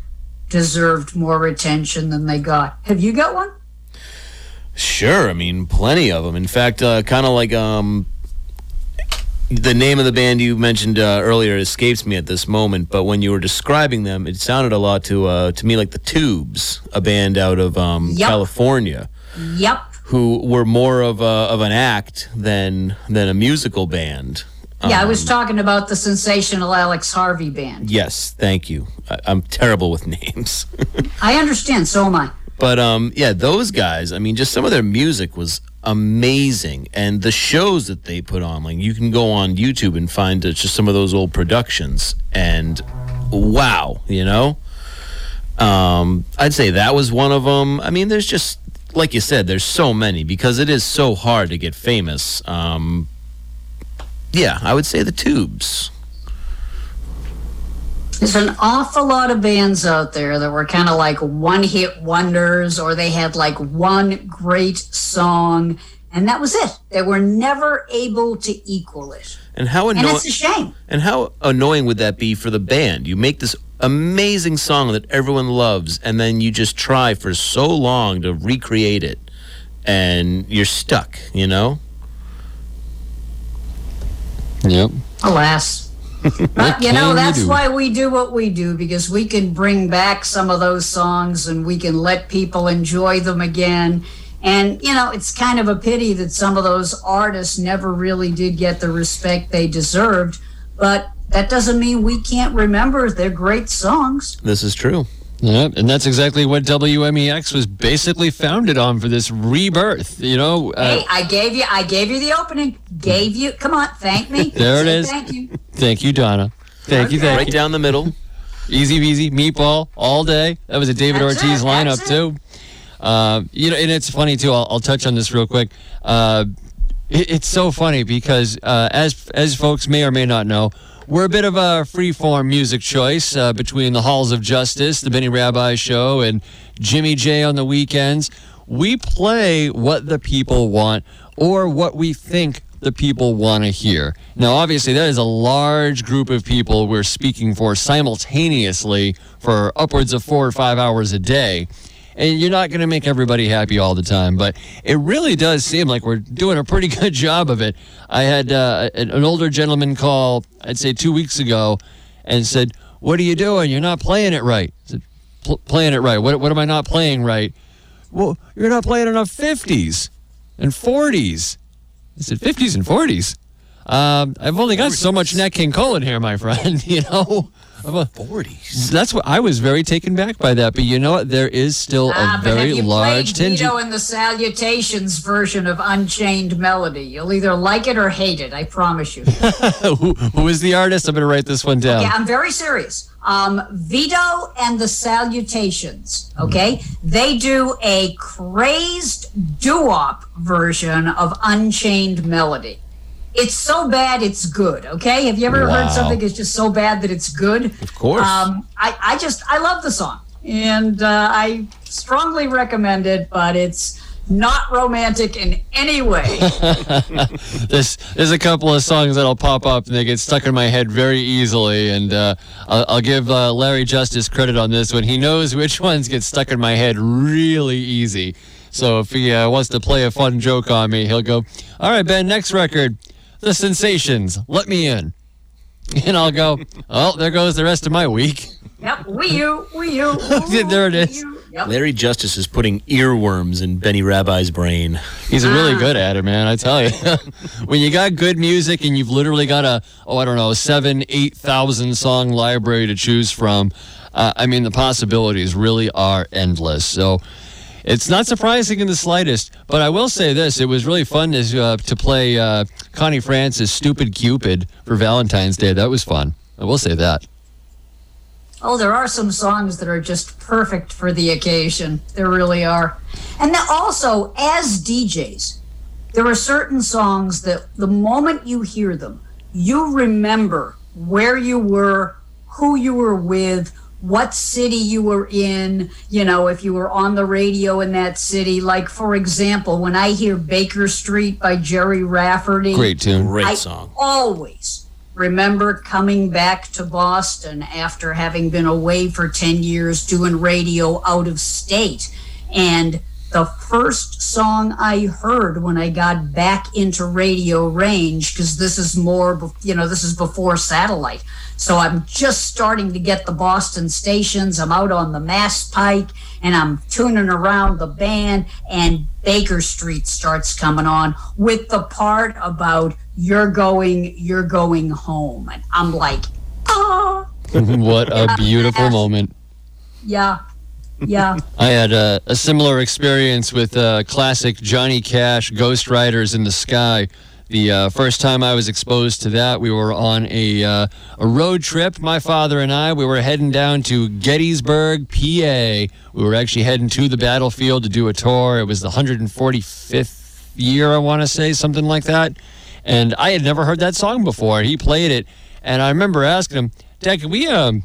Speaker 4: deserved more attention than they got. Have you got one?
Speaker 3: Sure, I mean, plenty of them. In fact, uh, kind of like um, the name of the band you mentioned uh, earlier escapes me at this moment. But when you were describing them, it sounded a lot to uh, to me like the Tubes, a band out of um,
Speaker 4: Yep.
Speaker 3: California,
Speaker 4: Yep.
Speaker 3: who were more of a of an act than than a musical band.
Speaker 4: Yeah, I
Speaker 3: Um,
Speaker 4: was talking about the sensational Alex Harvey band.
Speaker 3: Yes, thank you. I, I'm terrible with names.
Speaker 4: I understand, so am I.
Speaker 3: But um, yeah, those guys. I mean, just some of their music was amazing, and the shows that they put on. Like you can go on YouTube and find uh, just some of those old productions, and wow, you know. Um, I'd say that was one of them. I mean, there's just like you said, there's so many because it is so hard to get famous. Um, yeah, I would say the Tubes.
Speaker 4: There's an awful lot of bands out there that were kind of like one hit wonders, or they had like one great song, and that was it. They were never able to equal it.
Speaker 3: And how
Speaker 4: And
Speaker 3: annoying.
Speaker 4: it's a shame.
Speaker 3: And how annoying would that be for the band? You make this amazing song that everyone loves, and then you just try for so long to recreate it, and you're stuck, you know?
Speaker 2: Yep.
Speaker 4: Alas. But you know, that's
Speaker 2: do?
Speaker 4: why we do what we do because we can bring back some of those songs and we can let people enjoy them again. And, you know, it's kind of a pity that some of those artists never really did get the respect they deserved. But that doesn't mean we can't remember their great songs.
Speaker 3: This is true.
Speaker 2: Yep, and that's exactly what WMEX was basically founded on for this rebirth. You know, uh,
Speaker 4: hey, I gave you, I gave you the opening. Gave you, come on, thank me.
Speaker 2: There it is.
Speaker 4: Thank you.
Speaker 2: thank you, Donna. Thank you, thank
Speaker 3: Right
Speaker 2: you.
Speaker 3: down the middle.
Speaker 2: Easy easy meatball all day. That was a David
Speaker 4: That's
Speaker 2: Ortiz
Speaker 4: it,
Speaker 2: lineup too. Uh, you know, and it's funny too. I'll, I'll touch on this real quick. Uh, it, it's so funny because uh, as as folks may or may not know, we're a bit of a freeform music choice uh, between the Halls of Justice, the Benny Rabbi Show, and Jimmy J on the weekends. We play what the people want or what we think the people want to hear. Now, obviously, that is a large group of people we're speaking for simultaneously for upwards of four or five hours a day. And you're not going to make everybody happy all the time, but it really does seem like we're doing a pretty good job of it. I had uh, an older gentleman call, I'd say two weeks ago, and said, What are you doing? You're not playing it right. Said, Playing it right. What, what am I not playing right? Well, you're not playing enough 50s and 40s. I said, 50s and 40s? Um, I've only got so much Nat King Cole in here, my friend, you know? I'm a-
Speaker 3: 40s.
Speaker 2: that's what I was very taken back by that. But you know what? There is still
Speaker 4: Ah,
Speaker 2: a
Speaker 4: but have
Speaker 2: very
Speaker 4: you
Speaker 2: large
Speaker 4: played
Speaker 2: tinge.
Speaker 4: Vito and the Salutations version of Unchained Melody? You'll either like it or hate it. I promise you.
Speaker 2: who, who is the artist? I'm going to write this one down.
Speaker 4: yeah, I'm very serious. Um, Vito and the Salutations. Okay, they do a crazed doo-wop version of Unchained Melody. It's so bad it's good. Okay, have you ever
Speaker 2: Wow.
Speaker 4: heard something that's just so bad that it's good?
Speaker 3: Of course.
Speaker 4: Um, I, I just I love the song and uh, I strongly recommend it, but it's not romantic in any way.
Speaker 2: There's there's a couple of songs that'll pop up and they get stuck in my head very easily. And uh, I'll, I'll give uh, Larry Justice credit on this one. He knows which ones get stuck in my head really easy. So if he uh, wants to play a fun joke on me, he'll go, "All right, Ben, next record, The Sensations, let me in." And I'll go, "Oh, there goes the rest of my week."
Speaker 4: yep, Wii U, Wii U.
Speaker 2: There it is.
Speaker 4: Yep.
Speaker 3: Larry Justice is putting earworms in Benny Rabbi's brain.
Speaker 2: He's really good at it, man. I tell you. when you got good music and you've literally got a, oh, I don't know, seven, 8,000 song library to choose from, uh, I mean, the possibilities really are endless. So it's not surprising in the slightest. But I will say this it was really fun to, uh, to play uh, Connie Francis' Stupid Cupid for Valentine's Day. That was fun. I will say that.
Speaker 4: Oh, there are some songs that are just perfect for the occasion. There really are. And also, as DJs, there are certain songs that the moment you hear them, you remember where you were, who you were with, what city you were in, you know, if you were on the radio in that city. Like, for example, when I hear Baker Street by Gerry Rafferty,
Speaker 2: Great tune.
Speaker 3: Great
Speaker 4: I
Speaker 3: song.
Speaker 4: always remember coming back to Boston after having been away for 10 years doing radio out of state. And the first song I heard when I got back into radio range, because this is more, you know, this is before satellite. So I'm just starting to get the Boston stations. I'm out on the Mass Pike and I'm tuning around the band, and Baker Street starts coming on with the part about you're going, you're going home. And I'm like, ah,
Speaker 2: what a beautiful moment.
Speaker 4: yeah, yeah.
Speaker 2: I had a, a similar experience with uh, classic Johnny Cash Ghost Riders in the Sky. The uh, first time I was exposed to that, we were on a, uh, a road trip, my father and I. We were heading down to Gettysburg, PA. We were actually heading to the battlefield to do a tour. It was the 145th year, I want to say, something like that. And I had never heard that song before. He played it, and I remember asking him, Dad, can we, um,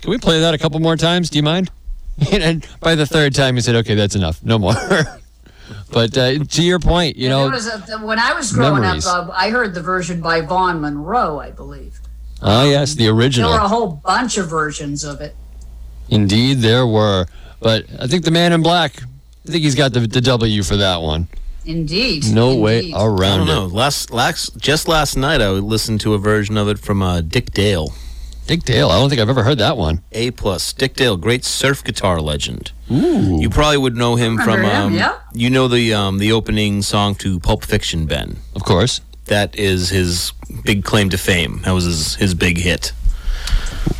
Speaker 2: can we play that a couple more times? Do you mind? And by the third time, he said, "Okay, that's enough. No more." but uh, to your point, you know,
Speaker 4: was a, when I was growing
Speaker 2: memories.
Speaker 4: up, uh, I heard the version by Vaughn Monroe, I believe.
Speaker 2: ah, yes, the original.
Speaker 4: There were a whole bunch of versions of it.
Speaker 2: Indeed, there were. But I think the Man in Black. I think he's got the, the W for that one.
Speaker 4: Indeed.
Speaker 2: No way
Speaker 4: Indeed.
Speaker 3: I
Speaker 2: around
Speaker 3: don't know.
Speaker 2: it.
Speaker 3: Last, last, just last night, I listened to a version of it from uh, Dick Dale.
Speaker 2: Dick Dale. I don't think I've ever heard that one.
Speaker 3: A plus. Dick Dale, great surf guitar legend.
Speaker 2: Ooh.
Speaker 3: You probably would know him from.
Speaker 4: Remember him,
Speaker 3: Um,
Speaker 4: yeah.
Speaker 3: You know the um, the opening song to Pulp Fiction, Ben.
Speaker 2: Of course.
Speaker 3: That is his big claim to fame. That was his his big hit.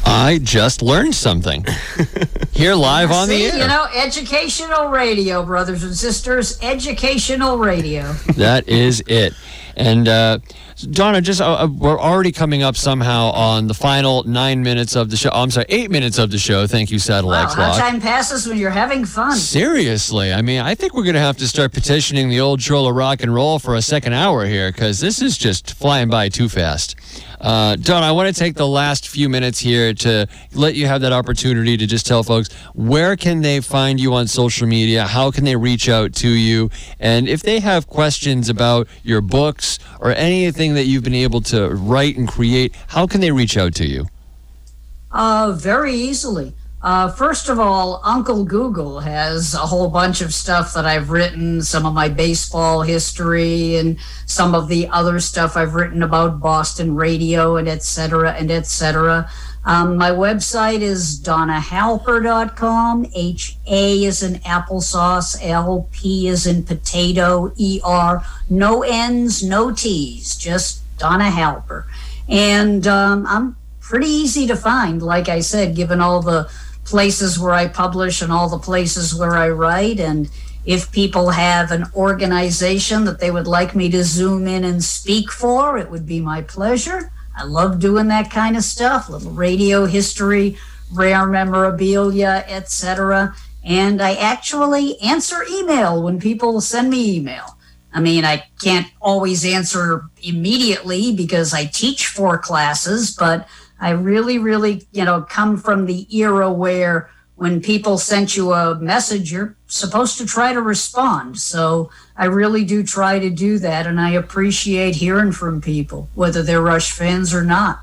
Speaker 2: I just learned something. Here live on
Speaker 4: See,
Speaker 2: the air.
Speaker 4: you know, educational radio, brothers and sisters. Educational radio.
Speaker 2: That is it. And uh, Donna, just uh, uh, we're already coming up somehow on the final nine minutes of the show. Oh, I'm sorry, eight minutes of the show. Thank you, Satellite
Speaker 4: Wow,
Speaker 2: Clock.
Speaker 4: time passes when you're having fun.
Speaker 2: Seriously, I mean, I think we're going to have to start petitioning the old troll of rock and roll for a second hour here because this is just flying by too fast. Uh, Don, I want to take the last few minutes here to let you have that opportunity to just tell folks where can they find you on social media, how can they reach out to you, and if they have questions about your books or anything that you've been able to write and create, how can they reach out to you?
Speaker 4: Uh, very easily. Uh, first of all, Uncle Google has a whole bunch of stuff that I've written, some of my baseball history and some of the other stuff I've written about Boston radio and et cetera and et cetera. Um, my website is donnahalper.com. H A is in applesauce, L P is in potato, E R. No N's, no T's, just Donna Halper. And um, I'm pretty easy to find, like I said, given all the places where I publish and all the places where I write. And if people have an organization that they would like me to zoom in and speak for, it would be my pleasure. I love doing that kind of stuff, little radio history, rare memorabilia, etc. And I actually answer email when people send me email. I mean, I can't always answer immediately because I teach four classes, but I really, really, you know, come from the era where when people sent you a message, you're supposed to try to respond. So I really do try to do that, and I appreciate hearing from people, whether they're Rush fans or not.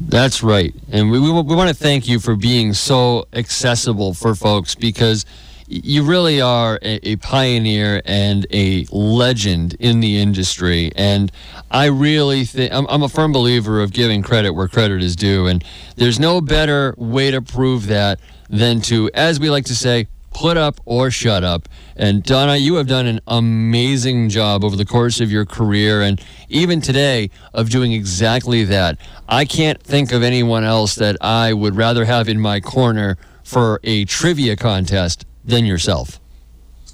Speaker 2: That's right. And we, we, we want to thank you for being so accessible for folks because you really are a, a pioneer and a legend in the industry. And I really think I'm, I'm a firm believer of giving credit where credit is due. And there's no better way to prove that than to, as we like to say, put up or shut up. And Donna, you have done an amazing job over the course of your career and even today of doing exactly that. I can't think of anyone else that I would rather have in my corner for a trivia contest than yourself.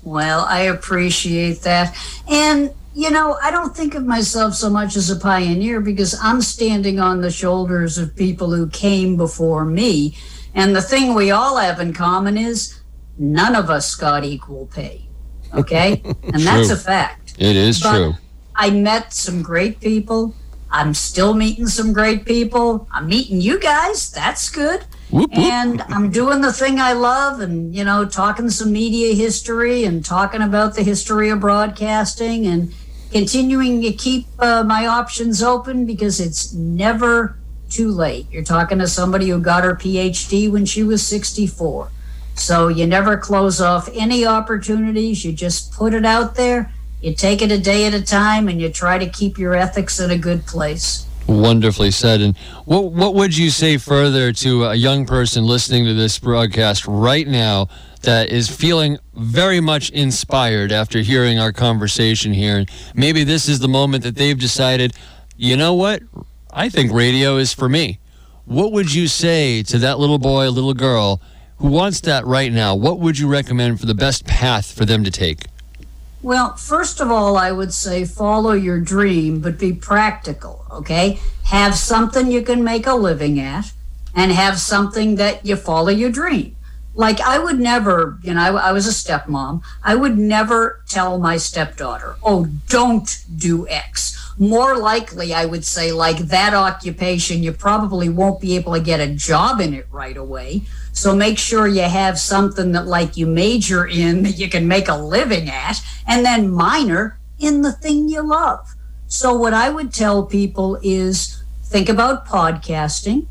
Speaker 4: Well, I appreciate that. And, you know, I don't think of myself so much as a pioneer because I'm standing on the shoulders of people who came before me. And the thing we all have in common is none of us got equal pay. Okay? and that's a fact.
Speaker 2: It is
Speaker 4: But
Speaker 2: true.
Speaker 4: I met some great people. I'm still meeting some great people. I'm meeting you guys. That's good.
Speaker 2: Whoop, whoop.
Speaker 4: And I'm doing the thing I love and, you know, talking some media history and talking about the history of broadcasting and continuing to keep uh, my options open because it's never too late. You're talking to somebody who got her PhD when she was 64. So you never close off any opportunities. You just put it out there. You take it a day at a time and you try to keep your ethics in a good place.
Speaker 2: Wonderfully said. And what what would you say further to a young person listening to this broadcast right now that is feeling very much inspired after hearing our conversation here? Maybe this is the moment that they've decided, you know what? I think radio is for me. What would you say to that little boy, little girl who wants that right now? What would you recommend for the best path for them to take?
Speaker 4: Well, first of all, I would say follow your dream, but be practical, okay? Have something you can make a living at and have something that you follow your dream. Like, I would never, you know, I, I was a stepmom. I would never tell my stepdaughter, oh, don't do X. More likely, I would say, like that occupation, you probably won't be able to get a job in it right away. So make sure you have something that, like, you major in that you can make a living at, and then minor in the thing you love. So, what I would tell people is think about podcasting,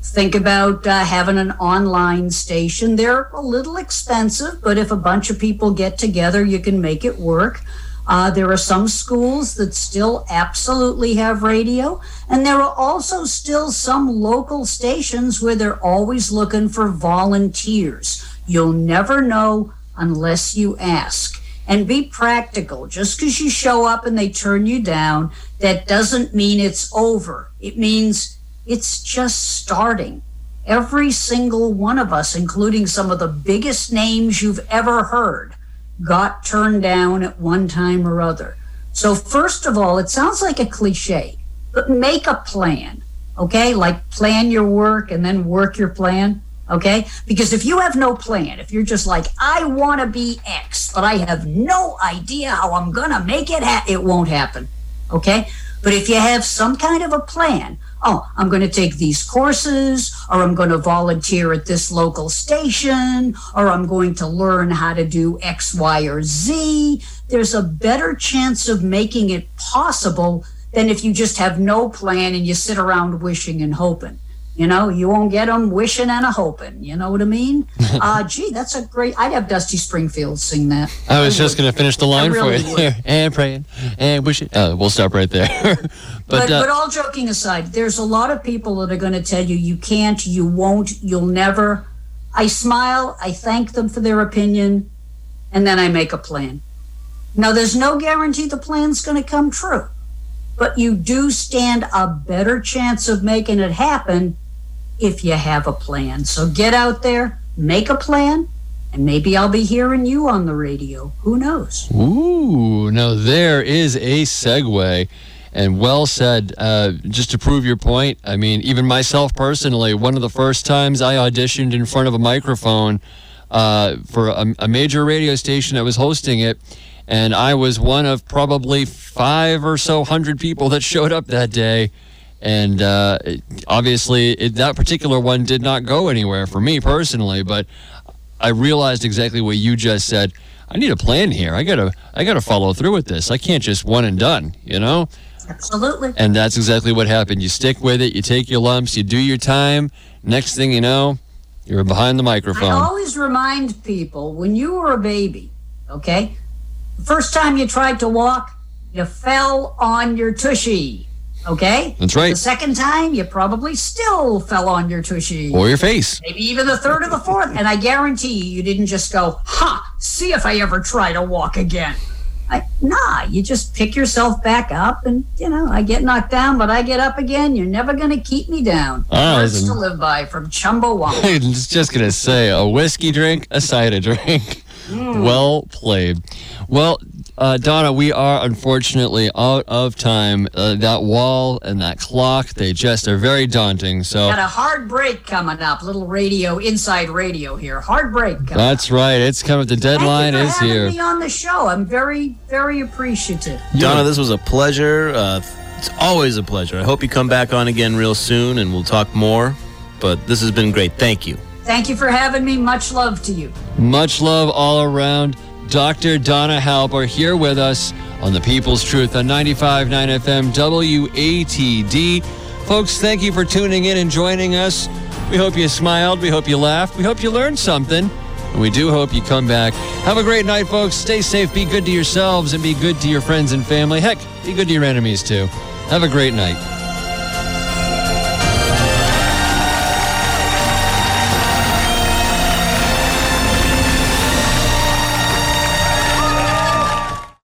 Speaker 4: think about uh, having an online station. They're a little expensive, but if a bunch of people get together, you can make it work. Uh, there are some schools that still absolutely have radio, and there are also still some local stations where they're always looking for volunteers. You'll never know unless you ask. And be practical. Just because you show up and they turn you down, that doesn't mean it's over. It means it's just starting. Every single one of us, including some of the biggest names you've ever heard, got turned down at one time or other. So, first of all, it sounds like a cliche, but make a plan, okay? Like plan your work and then work your plan, okay? Because if you have no plan, if you're just like, I want to be X, but I have no idea how I'm going to make it, ha- it won't happen, okay? But if you have some kind of a plan, oh, I'm going to take these courses, or I'm going to volunteer at this local station, or I'm going to learn how to do X, Y, or Z, there's a better chance of making it possible than if you just have no plan and you sit around wishing and hoping. You know, you won't get them wishing and a hoping. You know what I mean? uh, gee, that's a great. I'd have Dusty Springfield sing that.
Speaker 2: I was
Speaker 4: I
Speaker 2: just going to finish the line
Speaker 4: really
Speaker 2: for you there. And praying and wishing. Uh, we'll stop right there. but
Speaker 4: But,
Speaker 2: uh,
Speaker 4: but all joking aside, there's a lot of people that are going to tell you you can't, you won't, you'll never. I smile, I thank them for their opinion, and then I make a plan. Now, there's no guarantee the plan's going to come true, but you do stand a better chance of making it happen if you have a plan. So get out there, make a plan, and maybe I'll be hearing you on the radio. Who knows?
Speaker 2: Ooh, now there is a segue. And well said. Uh, just to prove your point, I mean, even myself personally, one of the first times I auditioned in front of a microphone uh, for a, a major radio station that was hosting it, and I was one of probably five or so hundred people that showed up that day. And uh, obviously, it, that particular one did not go anywhere for me personally, but I realized exactly what you just said. I need a plan here. I gotta, I gotta follow through with this. I can't just one and done, you know.
Speaker 4: Absolutely.
Speaker 2: And that's exactly what happened. You stick with it. You take your lumps. You do your time. Next thing you know, you're behind the microphone.
Speaker 4: I always remind people when you were a baby, okay, first time you tried to walk, you fell on your tushy. Okay?
Speaker 2: That's right.
Speaker 4: The second time, you probably still fell on your tushy.
Speaker 2: Or your face.
Speaker 4: Maybe even the third or the fourth. And I guarantee you, you didn't just go, ha, see if I ever try to walk again. I, nah, you just pick yourself back up and, you know, I get knocked down, but I get up again. You're never going to keep me down.
Speaker 2: Ah,
Speaker 4: Words to live by from Chumbawamba.
Speaker 2: I was just gonna say a whiskey drink, a cider drink. Well played. Well, uh, Donna, we are unfortunately out of time. Uh, that wall and that clock, they just are very daunting. So
Speaker 4: Got a hard break coming up. Little radio, inside radio here. Hard break coming
Speaker 2: that's right. It's coming. The
Speaker 4: Thank
Speaker 2: deadline
Speaker 4: you for
Speaker 2: is
Speaker 4: having
Speaker 2: here.
Speaker 4: me on the show. I'm very, very appreciative.
Speaker 3: Donna, this was a pleasure. Uh, it's always a pleasure. I hope you come back on again real soon and we'll talk more. But this has been great. Thank you.
Speaker 4: Thank you for having me. Much love to you.
Speaker 2: Much love all around. Dr. Donna Halper here with us on the People's Truth on 95.9 FM WATD. Folks, thank you for tuning in and joining us. We hope you smiled. We hope you laughed. We hope you learned something. And we do hope you come back. Have a great night, folks. Stay safe. Be good to yourselves and be good to your friends and family. Heck, be good to your enemies too. Have a great night.